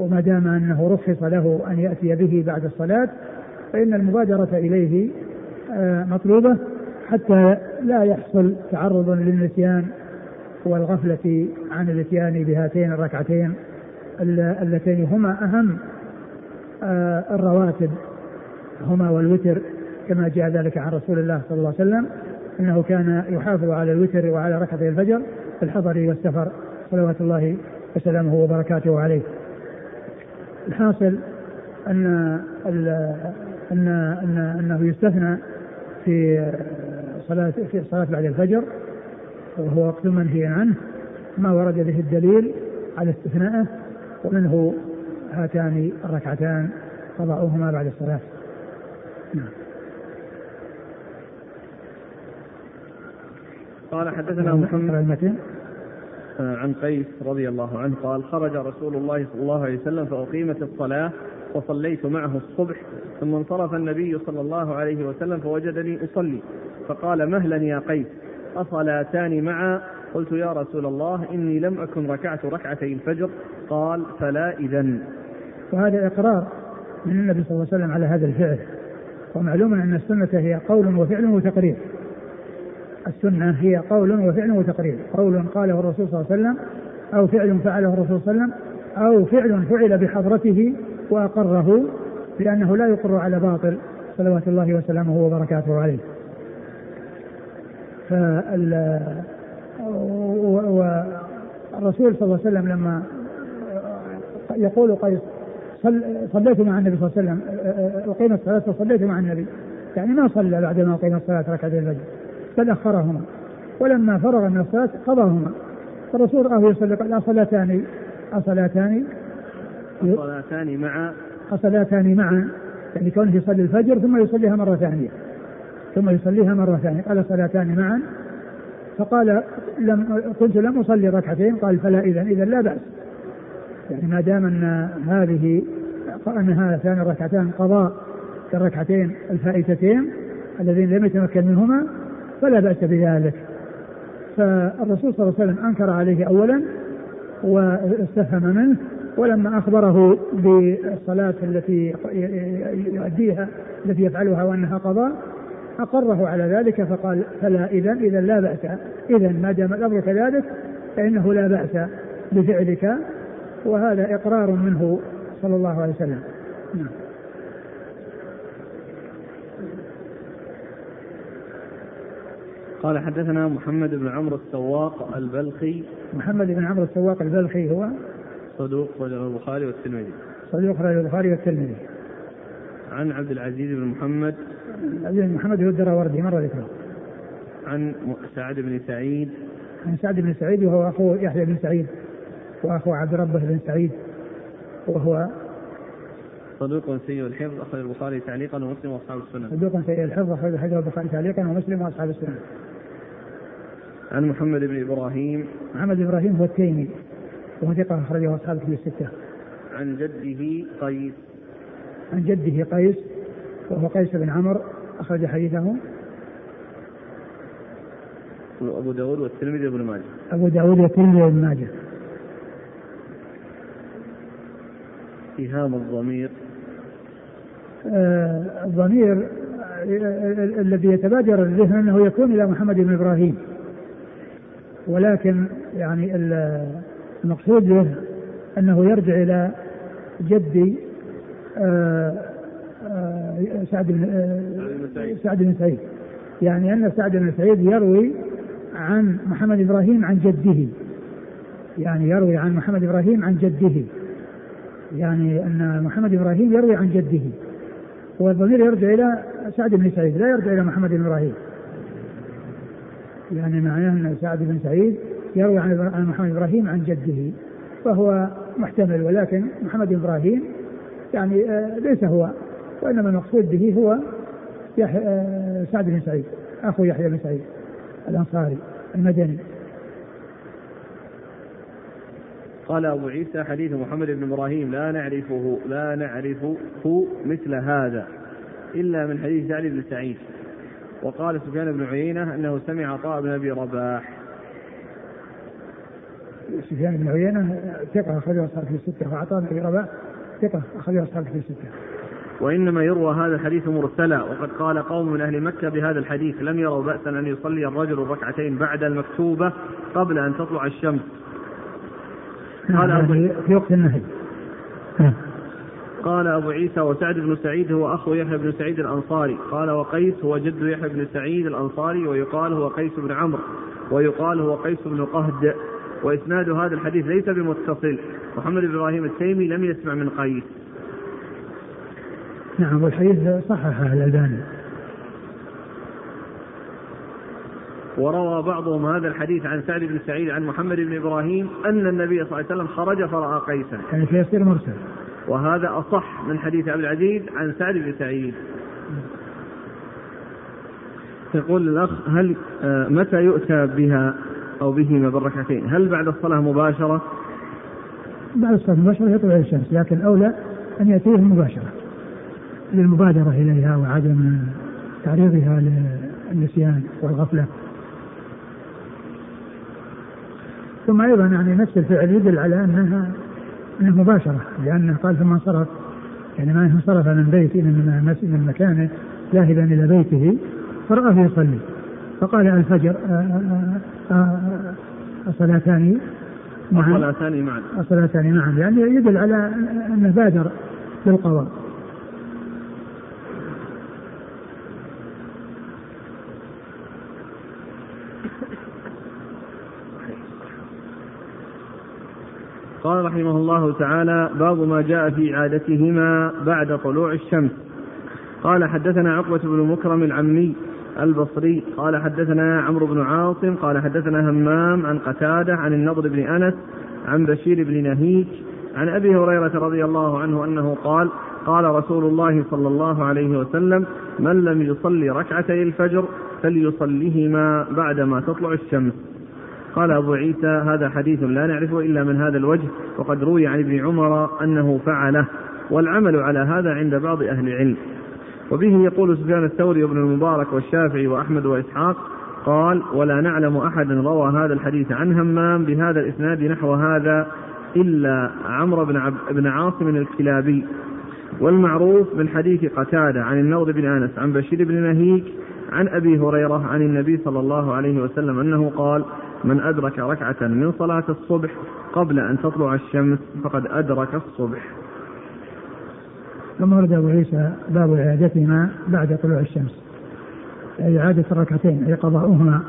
وما دام أنه رخص له أن يأتي به بعد الصلاة فإن المبادرة إليه آه، مطلوبة حتى لا يحصل تعرض للنسيان والغفلة عن الاتيان بهاتين الركعتين اللتين هما أهم آه، الرواتب هما والوتر كما جاء ذلك عن رسول الله صلى الله عليه وسلم إنه كان يحافظ على الوتر وعلى ركعتي الفجر في الحضر والسفر صلوات الله وسلامه وبركاته عليه. الحاصل أن أن أن أنه يستثنى في صلاة في صلاة بعد الفجر وهو وقت منهي عنه ما ورد به الدليل على استثنائه ومنه هاتان الركعتان قضاؤهما بعد الصلاة. نعم. قال حدثنا محمد آه، عن قيس رضي الله عنه قال خرج رسول الله صلى الله عليه وسلم فأقيمت الصلاة وصليت معه الصبح ثم انصرف النبي صلى الله عليه وسلم فوجدني أصلي فقال مهلا يا قيس أصلاتان معا؟ قلت يا رسول الله إني لم أكن ركعت ركعتي الفجر. قال فلا إذا وهذا إقرار من النبي صلى الله عليه وسلم على هذا الفعل ومعلوم أن السنة هي قول وفعل وتقرير. السنة هي قول وفعل وتقرير. قول قاله الرسول صلى الله عليه وسلم أو فعل فعله الرسول صلى الله عليه وسلم أو فعل فعل بحضرته وأقره لأنه لا يقر على باطل صلوات الله وسلامه وبركاته عليه. فال والرسول صلى الله عليه وسلم لما يقول قيس صليت مع النبي صلى الله عليه وسلم أقيم الصلاة وصليت مع النبي. يعني ما صلى بعد ما أقيم الصلاة ركعتين الفجر بل أخرهما ولما فرغ من الصلاة قضاهما فالرسول رآه يصلي قال أصلاتان أصلاتان أصلاتان مع أصلاتان معا يعني كونه يصلي الفجر ثم يصليها مرة ثانية. ثم يصليها مرة ثانية. قال صلاتان معا. فقال لم كنت لم أصلي ركعتين. قال فلا إذا إذا لا بأس. يعني ما دام أن هذه أن هاتان الركعتان قضاء الركعتين الفائتتين الذين لم يتمكن منهما فلا بأس بذلك. فالرسول صلى الله عليه وسلم أنكر عليه أولا واستفهم منه ولما أخبره بالصلاة التي يؤديها التي يفعلها وأنها قضاء أقره على ذلك فقال فلا إذا إذا لا بأس إذا ما دام الأمر كذلك فإنه لا بأس بفعلك. وهذا إقرار منه صلى الله عليه وسلم. نعم. قال حدثنا محمد بن عمرو السواق البلخي. محمد بن عمرو السواق البلخي هو؟ صدوق رجل البخاري والترمذي. صدوق رجل البخاري والترمذي. عن عبد العزيز بن محمد. عبد بن محمد هو الدراوردي مر ذكره. عن سعد بن سعيد. عن سعد بن سعيد وهو أخو يحيى بن سعيد وأخو عبد ربه بن سعيد وهو صدوق سيء الحفظ أخرج البخاري تعليقا ومسلم وأصحاب السنن صدوق سيء الحفظ أخرج البخاري تعليقا ومسلم وأصحاب السنن عن محمد بن إبراهيم. محمد بن إبراهيم هو التيمي وهو ثقة أخرجه أصحاب الكتب الستة. عن جده قيس. عن جده قيس وهو قيس بن عمرو أخرج حديثه. أبو داود والترمذي وابن ماجه. أبو داود والترمذي وابن ماجه. اتهام الضمير. آه الضمير آه الذي يتبادر الذهن أنه يكون إلى محمد بن إبراهيم. ولكن يعني المقصود به أنه يرجع إلى جدي آه، آه، سعد بن آه، سعد بن سعيد. يعني أن سعد بن سعيد يروي عن محمد إبراهيم عن جده. يعني يروي عن محمد إبراهيم عن جده. يعني أن محمد إبراهيم يروي عن جده. والضمير يرجع إلى سعد بن سعيد لا يرجع إلى محمد إبراهيم. يعني معناه أن سعد بن سعيد يروي عن محمد إبراهيم عن جده فهو محتمل ولكن محمد بن إبراهيم يعني آه، ليس هو وإنما المقصود به هو آه، سعد بن سعيد أخو يحيى بن سعيد الأنصاري المدني. قال أبو عيسى حديث محمد بن إبراهيم لا نعرفه لا نعرفه مثل هذا إلا من حديث سعد بن سعيد. وقال سفيان بن عيينة أنه سمع عطاء بن أبي رباح. سفيان بن عيينة ثقة أخرجه أصحاب في الستة وعطاء بن أبي رباح ثقة أخرجه أصحاب في الستة. وإنما يروى هذا الحديث مرسلا وقد قال قوم من أهل مكة بهذا الحديث لم يروا بأسا أن يصلي الرجل الركعتين بعد المكتوبة قبل أن تطلع الشمس. قال أبو في وقت النهي. قال أبو عيسى وسعد بن سعيد هو أخو يحيى بن سعيد الأنصاري. قال وقيس هو جد يحيى بن سعيد الأنصاري ويقال هو قيس بن عمرو ويقال هو قيس بن قهد. وإسناد هذا الحديث ليس بمتصل. محمد بن إبراهيم التيمي لم يسمع من قيس. نعم والحديث صححه الألباني وروى بعضهم هذا الحديث عن سعد بن سعيد عن محمد بن إبراهيم أن النبي صلى الله عليه وسلم خرج فرأى قيسا. يعني فيصير مرسل. وهذا أصح من حديث عبد العزيز عن سعد بن سعيد. يقول الأخ هل آه، متى يؤتى بها أو بهما بالركعتين؟ هل بعد الصلاة مباشرة؟ بعد الصلاة مباشرة يطلع الشمس لكن أولى أن ياتيهم مباشرة. للمبادرة إليها وعدم تعريضها للنسيان والغفلة. ثم أيضا يعني نفس الفعل يدل على أنها انها مباشره لأنه قال ثم انصرف يعني ما انصرف من بيته من من مكانه ذاهبا إلى بيته فرآه يصلي. فقال الفجر الصلاتان معا؟ الصلاتان معا. الصلاتان معا يعني يدل على أنه بادر بالقضاء. قال رحمه الله تعالى باب ما جاء في عادتهما بعد طلوع الشمس. قال حدثنا عقبة بن مكرم العمي البصري قال حدثنا عمرو بن عاصم قال حدثنا همام عن قتادة عن النضر بن أنس عن بشير بن نهيك عن أبي هريرة رضي الله عنه أنه قال قال رسول الله صلى الله عليه وسلم من لم يصلي ركعتي الفجر فليصليهما بعدما تطلع الشمس. قال أبو عيسى هذا حديث لا نعرفه إلا من هذا الوجه وقد روي عن ابن عمر أنه فعله والعمل على هذا عند بعض أهل العلم. وبه يقول سفيان الثوري وابن المبارك والشافعي وأحمد وإسحاق قال ولا نعلم أحدا روى هذا الحديث عن همام بهذا الإسناد نحو هذا إلا عمرو بن, عب بن عاصم الكلابي. والمعروف من حديث قتادة عن النضر بن أنس عن بشير بن نهيك عن أبي هريرة عن النبي صلى الله عليه وسلم أنه قال من أدرك ركعة من صلاة الصبح قبل أن تطلع الشمس فقد أدرك الصبح. ثم ورد أبو عيسى باب إعادتهما بعد طلوع الشمس. أي إعادة الركعتين أي قضاؤهما.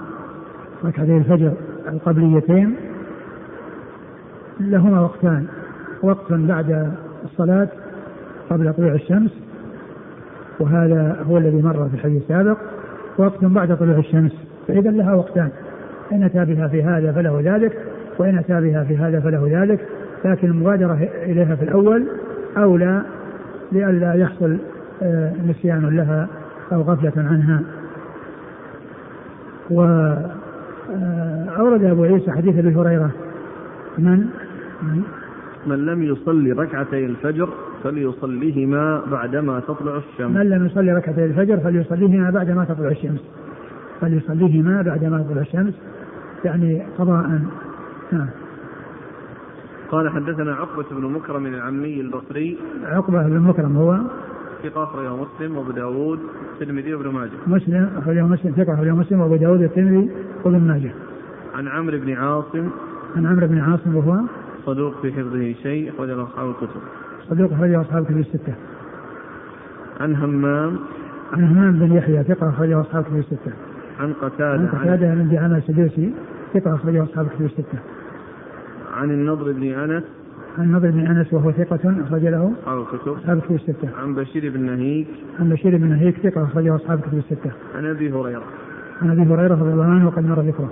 ركعتي الفجر القبليتين. لهما وقتان. وقت بعد الصلاة قبل طلوع الشمس. وهذا هو الذي مر في الحديث السابق. وقت بعد طلوع الشمس. فإذا لها وقتان. إن أتى بها في هذا فله ذلك وإن أتى بها في هذا فله ذلك. لكن المبادرة إليها في الأول أولى لئلا يحصل آه، نسيان لها أو غفلة عنها. وأورد آه، أبو عيسى حديث أبي هريرة. من؟ من لم يصلي ركعتي الفجر فليصليهما بعدما تطلع الشمس. من لم يصلي ركعتي الفجر فليصليهما بعدما تطلع الشمس. فليصليهما بعدما تطلع الشمس. يعني قضاء نعم قال حدثنا عقبة بن مكرم العمي البصري عقبة بن مكرم هو ثقة أخرجه مسلم وأبو داوود والترمذي وابن ماجه. مسلم أخرجه مسلم ثقة أخرجه مسلم وأبو داوود والترمذي وابن ماجه. عن عمرو بن عاصم عن عمرو بن عاصم وهو صدوق في حفظه شيء أخرجه أصحاب الكتب. صدوق أخرجه أصحاب الكتب الستة. عن همام عن همام بن يحيى ثقة أخرجه أصحاب الكتب الستة. عن قتادة عن قتادة بن دعامة السدوسي ثقة أخرجه أصحاب الكتب الستة. عن النضر بن أنس عن النضر بن أنس وهو ثقة أخرج له أصحاب الكتب أصحاب الكتب الستة. عن بشير بن نهيك عن بشير بن نهيك ثقة أخرجه أصحاب الكتب الستة. عن أبي هريرة عن أبي هريرة رضي الله عنه وقد مر ذكره.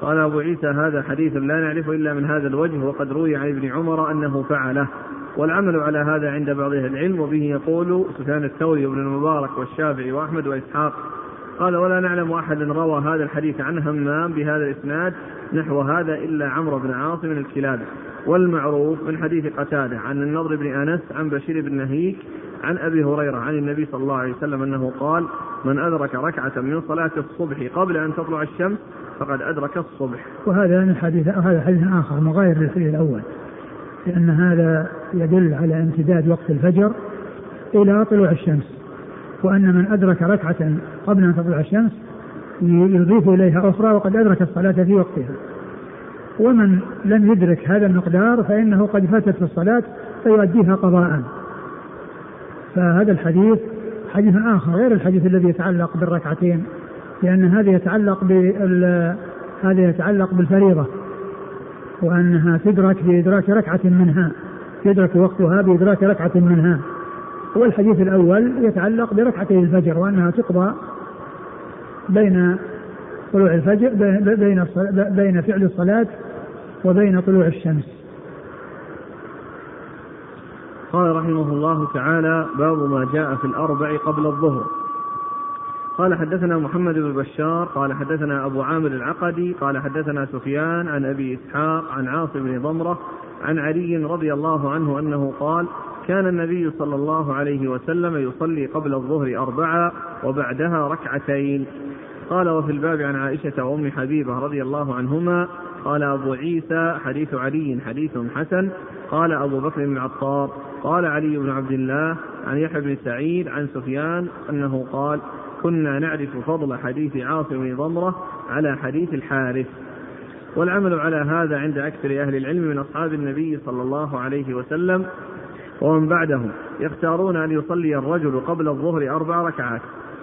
قال أبو عيسى هذا حديث لا نعرفه إلا من هذا الوجه وقد روي عن ابن عمر أنه فعله والعمل على هذا عند بعض أهل العلم وبه يقول سفيان الثوري وابن المبارك والشافعي وأحمد وإسحاق قال ولا نعلم أحدا روى هذا الحديث عن همام بهذا الإسناد نحو هذا إلا عمرو بن عاصم الكلابي والمعروف من حديث قتادة عن النضر بن أنس عن بشير بن نهيك عن أبي هريرة عن النبي صلى الله عليه وسلم أنه قال من أدرك ركعة من صلاة الصبح قبل أن تطلع الشمس فقد أدرك الصبح. وهذا من حديث هذا حديث آخر مغاير للحديث الأول لأن هذا يدل على امتداد وقت الفجر إلى طلوع الشمس. وأن من أدرك ركعة قبل أن تطلع الشمس يضيف إليها أخرى وقد أدرك الصلاة في وقتها. ومن لم يدرك هذا المقدار فإنه قد فاتت في الصلاة فيؤديها قضاء. فهذا الحديث حديث آخر غير الحديث الذي يتعلق بالركعتين لأن هذا يتعلق بال هذا يتعلق بالفريضة وأنها تدرك بإدراك ركعة منها يدرك وقتها بإدراك ركعة منها. والحديث الأول يتعلق بركعتي الفجر وأنها تقضى بين طلوع الفجر بين بين فعل الصلاة وبين طلوع الشمس. قال رحمه الله تعالى باب ما جاء في الأربع قبل الظهر قال حدثنا محمد بن بشار قال حدثنا أبو عامر العقدي قال حدثنا سفيان عن أبي إسحاق عن عاصم بن ضمرة عن علي رضي الله عنه أنه قال كان النبي صلى الله عليه وسلم يصلي قبل الظهر أربعة وبعدها ركعتين. قال وفي الباب عن عائشة وأم حبيبة رضي الله عنهما قال أبو عيسى حديث علي حديث حسن. قال أبو بكر بن عطار قال علي بن عبد الله عن يحيى بن سعيد عن سفيان أنه قال كنا نعرف فضل حديث عاصم بن ضمرة على حديث الحارث. والعمل على هذا عند أكثر أهل العلم من أصحاب النبي صلى الله عليه وسلم ومن بعدهم يختارون أن يصلي الرجل قبل الظهر أربع ركعات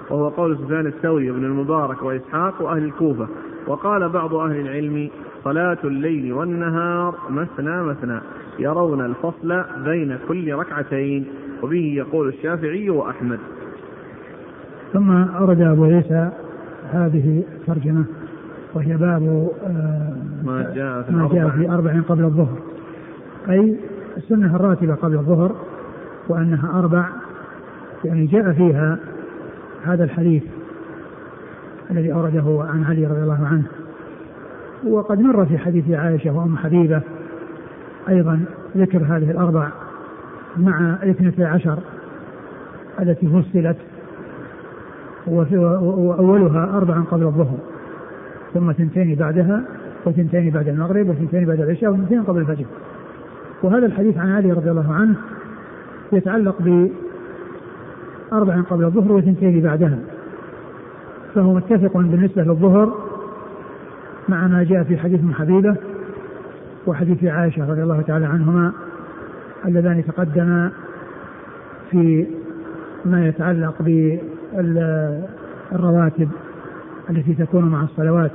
وهو قول سفيان الثوري وابن المبارك وإسحاق وأهل الكوفة. وقال بعض أهل العلم صلاة الليل والنهار مثنى مثنى يرون الفصل بين كل ركعتين وبه يقول الشافعي وأحمد. ثم أورد أبو عيسى هذه الترجمة وهي باب آه، ما جاء في, ما جاء في أربع قبل الظهر. أي السنة الراتبة قبل الظهر وأنها أربع يعني جاء فيها هذا الحديث الذي أورده عن علي رضي الله عنه. وقد مر في حديث عائشة وأم حبيبة أيضا ذكر هذه الأربع مع الاثنتي عشر التي فصلت وأولها أربع قبل الظهر ثم ثنتين بعدها وثنتين بعد المغرب وثنتين بعد العشاء وثنتين قبل الفجر. وهذا الحديث عن علي رضي الله عنه يتعلق بأربع قبل الظهر وثنتين بعدها فهو متفق بالنسبة للظهر مع ما جاء في حديث ابن حبيبة وحديث عائشة رضي الله تعالى عنهما اللذان تقدما في ما يتعلق بالرواتب التي تكون مع الصلوات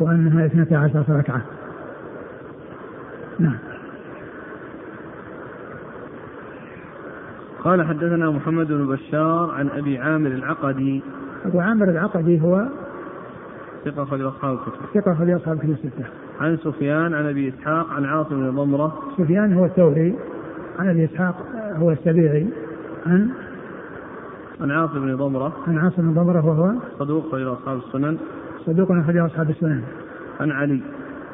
وأنها اثنتا عشرة ركعة. نعم. قال حدثنا محمد بن بشار عن أبي عامر العقدي. أبو عامر العقدي هو ثقة أخرج أصحاب الكتب. ثقة أخرج أصحاب الكتب الستة. عن سفيان عن أبي إسحاق عن عاصم بن ضمرة. سفيان هو الثوري عن أبي إسحاق هو السبيعي عن عن عاصم بن ضمرة. عن عاصم بن ضمرة وهو صدوق أخرج أصحاب السنن. صدوق أخرج أصحاب السنن. عن علي.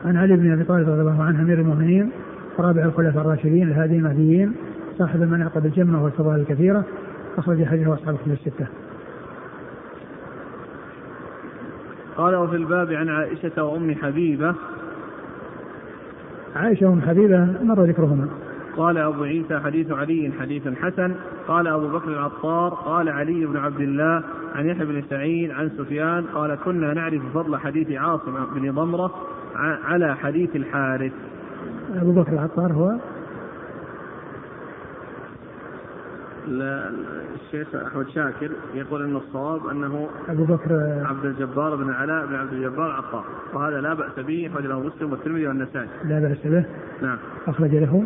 عن علي بن أبي طالب رضي الله عنه أمير المؤمنين رابع الخلفاء الراشدين الهادي المهديين. صاحب المناقب الجمة والفضائل الكثيرة. أخرج حديثه أصحاب الكتب الستة. قال وفي الباب عن عائشة وأم حبيبة. عائشة وأم حبيبة مر ذكرهما. قال أبو عيسى حديث علي حديث حسن. قال أبو بكر العطار. قال علي بن عبد الله. عن يحيى بن سعيد. عن سفيان. قال كنا نعرف فضل حديث عاصم بن ضمرة على حديث الحارث. أبو بكر العطار هو؟ الشيخ أحمد شاكر يقول إن الصواب أنه أبو بكر عبد الجبار بن علاء بن عبد الجبار العطار وهذا لا بأس به اخرج له مسلم والترمذي والنسائي. لا بأس به. نعم. أخرج له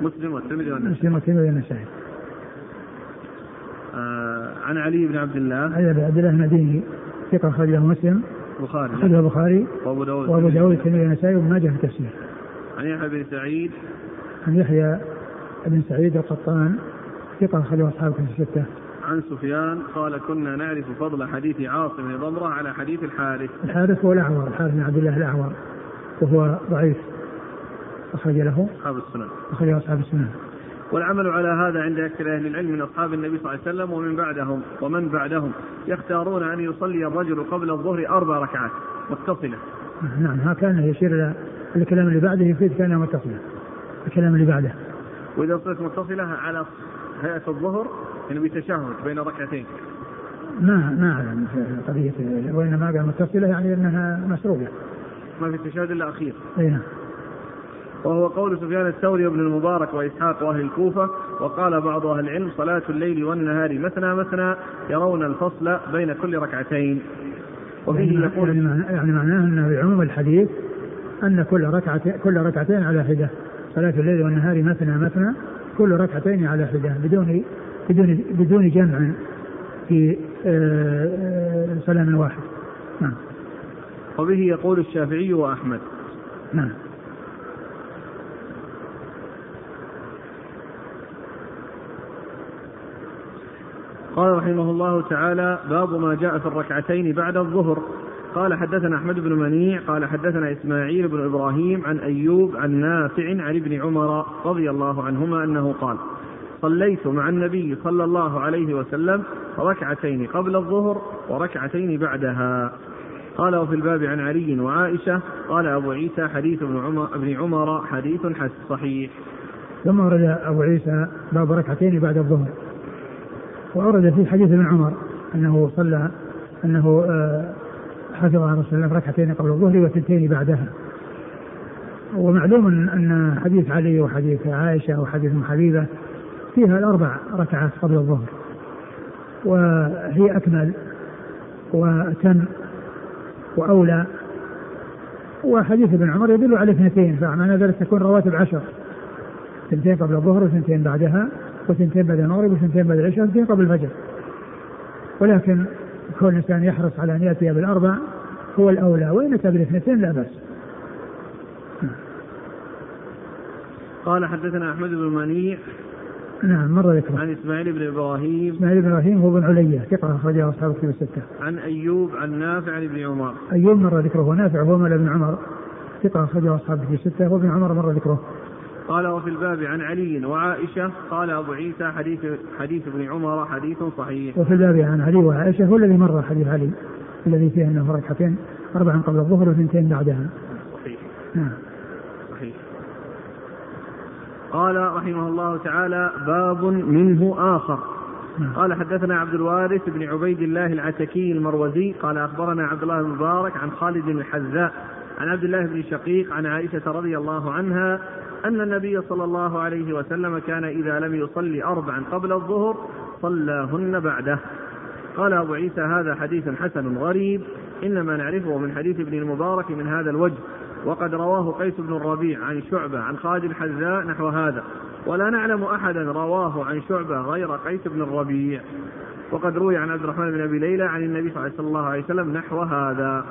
مسلم والترمذي والنسائي. مسلم والترمذي والنسائي. آه عن علي بن عبد الله. علي بن عبد الله المديني. ثقة أخرج له مسلم. البخاري أخرجه البخاري وأبو داود وأبو داود الترمذي والنسائي. وابن ماجه في التفسير. عن يحيى بن سعيد. عن يحيى بن سعيد القطان. ثقة أخرجه أصحاب كتب الستة. عن سفيان قال كنا نعرف فضل حديث عاصم بن ضمرة على حديث الحارث. الحارث هو الأعور الحارث بن عبد الله الأعور وهو ضعيف. أخرج له. أصحاب السنن. أخرج أصحاب السنن. والعمل على هذا عند أكثر أهل العلم من أصحاب النبي صلى الله عليه وسلم ومن بعدهم ومن بعدهم. يختارون أن يصلي الرجل قبل الظهر أربع ركعات. متصلة. نعم ها كان يشير إلى الكلام اللي بعده يفيد كان متصلة. الكلام اللي بعده. وإذا صرت متصلة على هيئة الظهر يعني بتشهد بين ركعتين ما ما أعلم قضية وإنما قال متصلة يعني إنها مسروقة. ما في التشهد إلا أخير. أي نعم. وهو قول سفيان الثوري وابن المبارك وإسحاق واهل الكوفة وقال بعض أهل العلم صلاة الليل والنهار مثنى مثنى يرون الفصل بين كل ركعتين. وفيه يعني يقول يعني, يعني معناه أنه بعموم الحديث أن كل ركعه كل ركعتين على حدة صلاة الليل والنهار مثنى مثنى كل ركعتين على حده بدون بدون بدون جمع في آه، آه، سلام واحد. نعم. وبه يقول الشافعي وأحمد. نعم. قال رحمه الله تعالى باب ما جاء في الركعتين بعد الظهر. قال حدثنا أحمد بن منيع قال حدثنا إسماعيل بن إبراهيم عن أيوب عن نافع عن ابن عمر رضي الله عنهما أنه قال صليت مع النبي صلى الله عليه وسلم ركعتين قبل الظهر وركعتين بعدها. قال وفي الباب عن علي وعائشة. قال أبو عيسى حديث ابن عمر, ابن عمر حديث صحيح. ثم ورد أبو عيسى باب ركعتين بعد الظهر. وأورد في حديث ابن عمر أنه صلى أنه آه، حفظ عن رسول الله ركعتين قبل الظهر وثنتين بعدها. ومعلوم أن حديث علي وحديث عائشة وحديث حبيبة فيها الأربع ركعات قبل الظهر. وهي أكمل وأتم وأولى. وحديث ابن عمر يدل على اثنتين فمعنى ذلك تكون رواتب عشر اثنتين قبل الظهر وثنتين بعدها وثنتين بعد المغرب وثنتين بعد العشاء وثنتين قبل الفجر. ولكن كل انسان يحرص على أن يأتي بالأربع هو الأولى وإن أتى بالاثنتين لا بأس. قال حدثنا أحمد بن منيع نعم مر ذكره. عن إسماعيل بن إبراهيم. إسماعيل بن إبراهيم هو بن علية ثقة أخرجه أصحاب الكتب الستة. عن أيوب عن نافع عن ابن عمر. أيوب مر ذكره ونافع هو مولى ابن عمر ثقة أخرجه أصحاب الكتب الستة وابن عمر مر ذكره. قال وفي الباب عن علي وعائشة قال أبو عيسى حديث حديث ابن عمر حديث صحيح. وفي الباب عن علي وعائشة هو الذي مر حديث علي الذي فيه أنه ركعتين أربعا قبل الظهر وثنتين بعدها. صحيح. نعم. صحيح. قال رحمه الله تعالى باب منه آخر نعم. قال حدثنا عبد الوارث بن عبيد الله العتكي المروزي قال أخبرنا عبد الله بن مبارك عن خالد بن الحذاء عن عبد الله بن شقيق عن عائشة رضي الله عنها أن النبي صلى الله عليه وسلم كان إذا لم يصلي أربعا قبل الظهر صلاهن بعده. قال أبو عيسى هذا حديث حسن غريب إنما نعرفه من حديث ابن المبارك من هذا الوجه. وقد رواه قيس بن الربيع عن شعبة عن خالد الحذاء نحو هذا. ولا نعلم أحدا رواه عن شعبة غير قيس بن الربيع. وقد روي عن عبد الرحمن بن أبي ليلى عن النبي صلى الله عليه وسلم نحو هذا.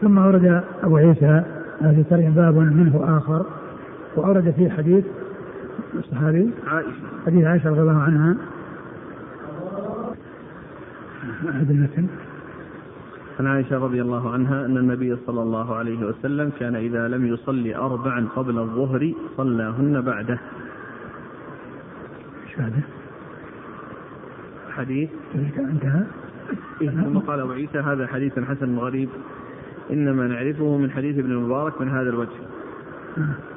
ثم ورد أبو عيسى هذه الترجمة باب منه آخر. وأورد فيه حديث الصحابي عائشة حديث عائشة رضي الله عنها. أحد المتن. عن عائشة رضي الله عنها أن النبي صلى الله عليه وسلم كان إذا لم يصلي أربعا قبل الظهر صلاهن بعده. بعده؟ حديث. انتهى إيه ثم قال أبو عيسى هذا حديث حسن غريب. إنما نعرفه من حديث ابن المبارك من هذا الوجه. آه.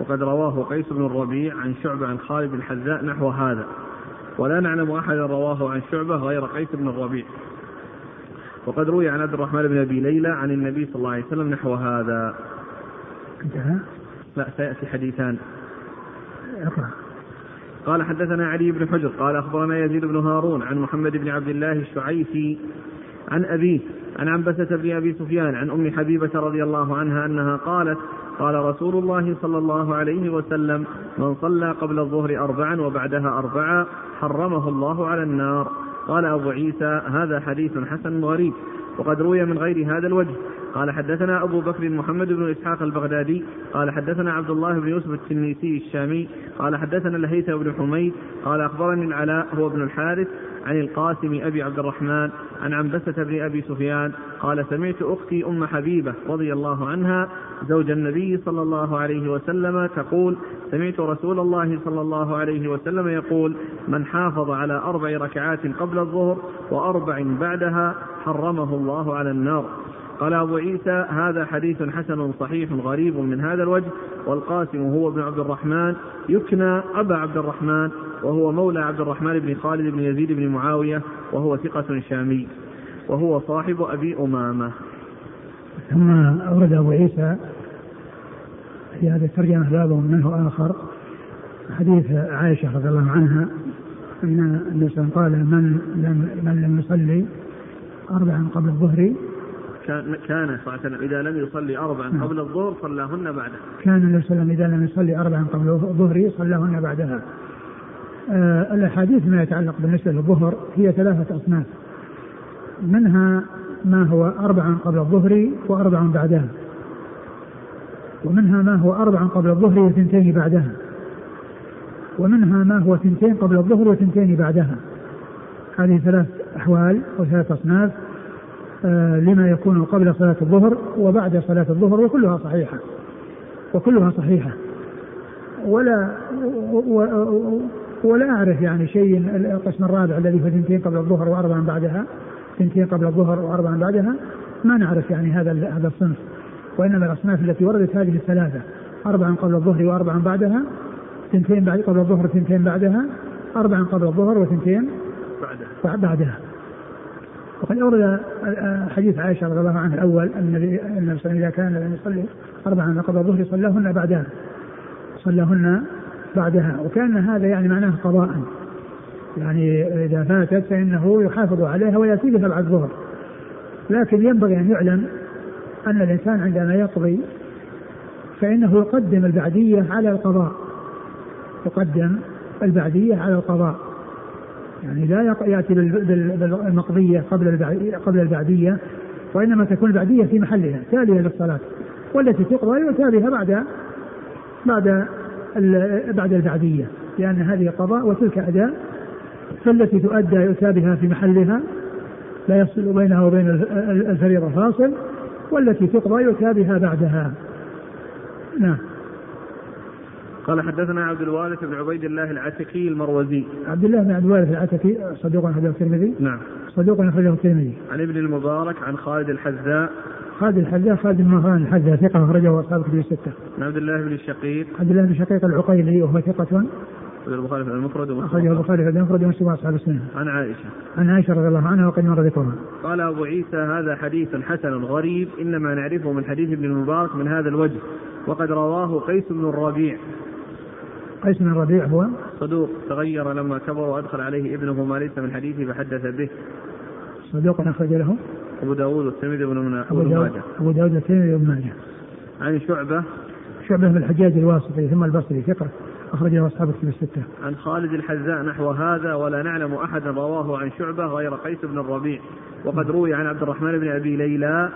وقد رواه قيس بن الربيع عن شعبة عن خالد بن الحذاء نحو هذا ولا نعلم أحدا رواه عن شعبة غير قيس بن الربيع وقد روي عن عبد الرحمن بن أبي ليلى عن النبي صلى الله عليه وسلم نحو هذا. انتهى؟ لا سيأتي حديثان. اقرأ. قال حدثنا علي بن حجر قال أخبرنا يزيد بن هارون عن محمد بن عبد الله الشعيثي عن أبيه عن عنبسة بن أبي سفيان عن أم حبيبة رضي الله عنها أنها قالت قال رسول الله صلى الله عليه وسلم من صلى قبل الظهر اربعا وبعدها اربعا حرمه الله على النار. قال أبو عيسى هذا حديث حسن غريب وقد روي من غير هذا الوجه. قال حدثنا أبو بكر محمد بن إسحاق البغدادي. قال حدثنا عبد الله بن يوسف التنيسي الشامي. قال حدثنا الهيثم بن حميد. قال أخبرني العلاء هو ابن الحارث عن القاسم أبي عبد الرحمن عن عنبسة بن أبي سفيان. قال سمعت أختي أم حبيبة رضي الله عنها زوج النبي صلى الله عليه وسلم تقول سمعت رسول الله صلى الله عليه وسلم يقول من حافظ على أربع ركعات قبل الظهر وأربع بعدها حرمه الله على النار. قال أبو عيسى هذا حديث حسن صحيح غريب من هذا الوجه والقاسم هو ابن عبد الرحمن يكنى أبا عبد الرحمن وهو مولى عبد الرحمن بن خالد بن يزيد بن معاوية وهو ثقة شامي وهو صاحب أبي أمامة. ثم أورد أبو عيسى في هذه الترجمة باب منه آخر حديث عائشة رضي الله عنها أن النبي قال من لم من لم يصلي أربعا قبل الظهر كان كان صلى الله عليه وسلم إذا لم يصلي اربعا نعم. قبل الظهر صلاهن بعدها. كان النبي صلى الله عليه وسلم إذا لم يصلي اربعا قبل الظهر صلاهن بعدها. آه الأحاديث ما يتعلق بالنسبة للظهر هي ثلاثة أصناف. منها ما هو أربعا قبل الظهر وأربع بعدها. ومنها ما هو أربعا قبل الظهر وثنتين بعدها. ومنها ما هو ثنتين قبل الظهر وثنتين بعدها. هذه ثلاث أحوال وثلاث أصناف آه لما يكون قبل صلاة الظهر وبعد صلاة الظهر وكلها صحيحة. وكلها صحيحة. ولا ولا أعرف يعني شيء القسم الرابع الذي هو ثنتين قبل الظهر وأربعا بعدها. ثنتين قبل الظهر وأربعا بعدها ما نعرف يعني هذا هذا الصنف. وإنما الأصناف التي وردت هذه الثلاثة أربعا قبل الظهر وأربعا بعدها ثنتين بعد قبل الظهر ثنتين بعدها أربعا قبل الظهر وثنتين بعدها. بعدها. وقد أورد حديث عائشة رضي الله عنها الأول أن النبي صلى الله عليه وسلم إذا كان لم يصلي أربعا قبل الظهر صلاهن بعدها. صلاهن بعدها. وكان هذا يعني معناه قضاء. يعني إذا فاتت فإنه يحافظ عليها ويأتي بها بعد الظهر. لكن ينبغي أن يعلم أن الإنسان عندما يقضي فإنه يقدم البعدية على القضاء. يقدم البعدية على القضاء. يعني لا يأتي بالمقضية قبل قبل البعدية وإنما تكون البعدية في محلها تالية للصلاة والتي تقضى بها بعد بعد بعد البعدية لأن هذه قضاء وتلك أداء فالتي تؤدى يؤتى بها في محلها لا يفصل بينها وبين الفريضة فاصل والتي تقضى يؤتى بها بعدها. نعم. قال حدثنا عبد الوارث بن عبيد الله العتكي المروزي. عبد الله بن عبد الوارث العتكي صدوق أخرجه الترمذي. نعم. صدوق أخرجه الترمذي. عن ابن المبارك عن خالد الحذاء. خالد الحذاء خالد بن مهران الحذاء ثقة أخرجه أصحاب كتب الستة. عن عبد الله بن الشقيق. عبد الله بن الشقيق العقيلي وهو ثقة. البخاري في المفرد ومسلم أخرجه البخاري في المفرد ومسلم وأصحاب السنة. عن عائشة. عن عائشة رضي الله عنها وقد مر ذكرها. قال أبو عيسى هذا حديث حسن غريب إنما نعرفه من حديث ابن المبارك من هذا الوجه وقد رواه قيس بن الربيع. قيس بن الربيع هو صدوق تغير لما كبر وأدخل عليه ابنه ما ليس من حديثه فحدث به. صدوق أخرج له أبو داود والترمذي بن ماجه. أبو داود والترمذي بن ماجه. عن شعبة شعبة بن الحجاج الواسطي ثم البصري ثقة أخرجه أصحاب الكتب الستة. عن خالد الحذاء نحو هذا ولا نعلم أحدا رواه عن شعبة غير قيس بن الربيع وقد روي عن عبد الرحمن بن أبي ليلى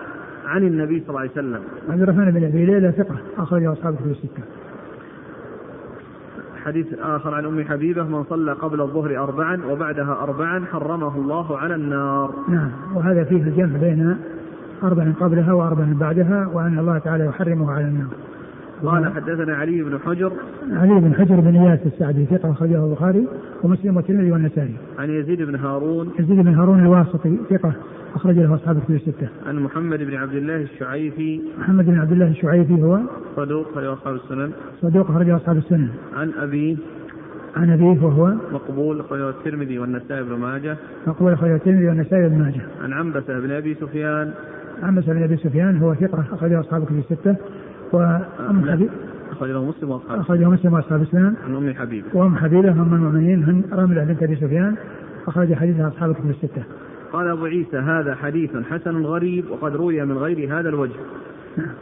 عن النبي صلى الله عليه وسلم. عبد الرحمن بن أبي ليلى ثقة أخرجه أصحاب الكتب الستة. حديث آخر عن أم حبيبة من صلى قبل الظهر أربعا وبعدها أربعا حرمه الله على النار نعم وهذا فيه الجمع بين أربع قبلها وأربع بعدها وأن الله تعالى يحرمه على النار قال حدثنا علي بن حجر علي بن حجر بن إياس السعدي ثقة أخرجه البخاري ومسلم والترمذي والنسائي. عن يزيد بن هارون يزيد بن هارون الواسطي ثقة اخرج له أصحاب الكتب الستة. عن محمد بن عبد الله الشعيفي محمد بن عبد الله الشعيفي هو صدوق اخرج أصحاب السنن. صدوق اخرج أصحاب السنن. عن أبيه عن أبيه وهو مقبول أخرجه الترمذي والنسائي بن ماجه. مقبول أخرجه الترمذي والنسائي بن ماجه. عن عنبسة بن أبي سفيان. عنبسة بن أبي سفيان هو ثقة أخرجه أصحاب الكتب الستة. وام حبيب؟ أخرجه مسلم وأصحاب أخرجه مسلم وأصحاب السنن عن أم حبيبة. وأم حبيبة أم المؤمنين هن راملة بنت أبي سفيان أخرج حديثها أصحاب الكتب الستة. قال أبو عيسى هذا حديث حسن غريب وقد روي من غير هذا الوجه.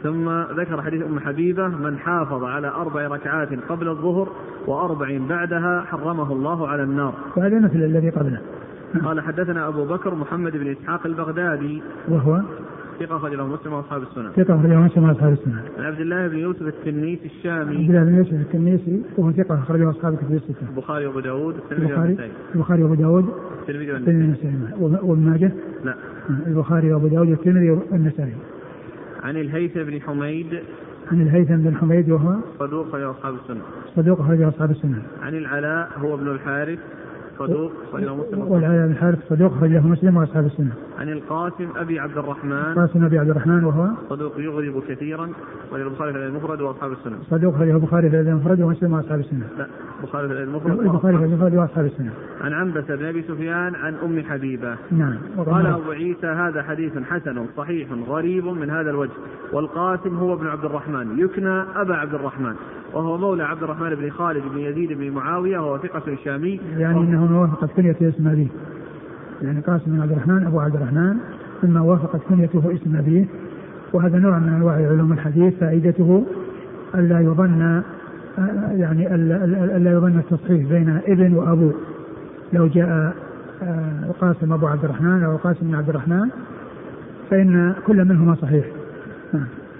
ثم ذكر حديث أم حبيبة من حافظ على أربع ركعات قبل الظهر وأربع بعدها حرمه الله على النار. وهذا مثل الذي قبله. قال حدثنا أبو بكر محمد بن إسحاق البغدادي. وهو؟ ثقة أخرج له مسلم وأصحاب السنن. ثقة أخرج له مسلم وأصحاب السنن. عن عبد الله بن يوسف التنيسي الشامي. عبد الله بن يوسف التنيسي وهو ثقة أخرج له أصحاب الكتب الستة. البخاري وأبو داوود الترمذي والنسائي. البخاري وأبو داوود الترمذي والنسائي. وابن ماجه؟ لا. البخاري وأبو داوود والترمذي والنسائي. عن الهيثم بن حميد عن الهيثم بن حميد وهو صدوق أخرج أصحاب السنة. صدوق أخرج أصحاب السنة. عن العلاء هو ابن الحارث صدوق له مسلم. والعلاء بن الحارث صدوق أخرج له مسلم وأصحاب السنة. عن القاسم أبي عبد الرحمن القاسم أبي عبد الرحمن وهو صدوق يغرب كثيرا أخرج البخاري في المفرد وأصحاب السنة. صدوق أخرجه البخاري في المفرد ومسلم وأصحاب السنة. لا البخاري في المفرد البخاري في المفرد وأصحاب السنة. عن عنبسة بن أبي سفيان عن أم حبيبة. نعم. قال أبو عيسى هذا حديث حسن صحيح غريب من هذا الوجه والقاسم هو ابن عبد الرحمن يكنى أبا عبد الرحمن وهو مولى عبد الرحمن بن خالد بن يزيد بن معاوية وهو ثقة شامي يعني أنه وافقت كنيته اسم أبيه يعني قاسم بن عبد الرحمن أبو عبد الرحمن مما وافقت كنيته اسم أبيه وهذا نوع من أنواع علوم الحديث فائدته ألا يظن يعني ألا يظن التصحيح بين ابن وأبو لو جاء القاسم أبو عبد الرحمن أو القاسم بن عبد الرحمن فإن كل منهما صحيح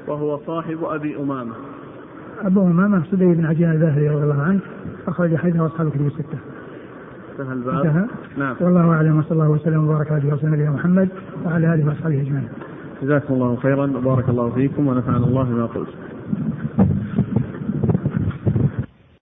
وهو صاحب أبي أمامة أبو أمامة صدي بن عجلان الباهلي رضي الله عنه أخرج حديثه أصحاب الكتب الستة. انتهى الباب. انتهى. نعم. والله أعلم وصلى الله وسلم وبارك على رسول نبينا محمد وعلى آله وأصحابه أجمعين. جزاكم الله خيرا وبارك الله فيكم ونفعنا الله بما قلت.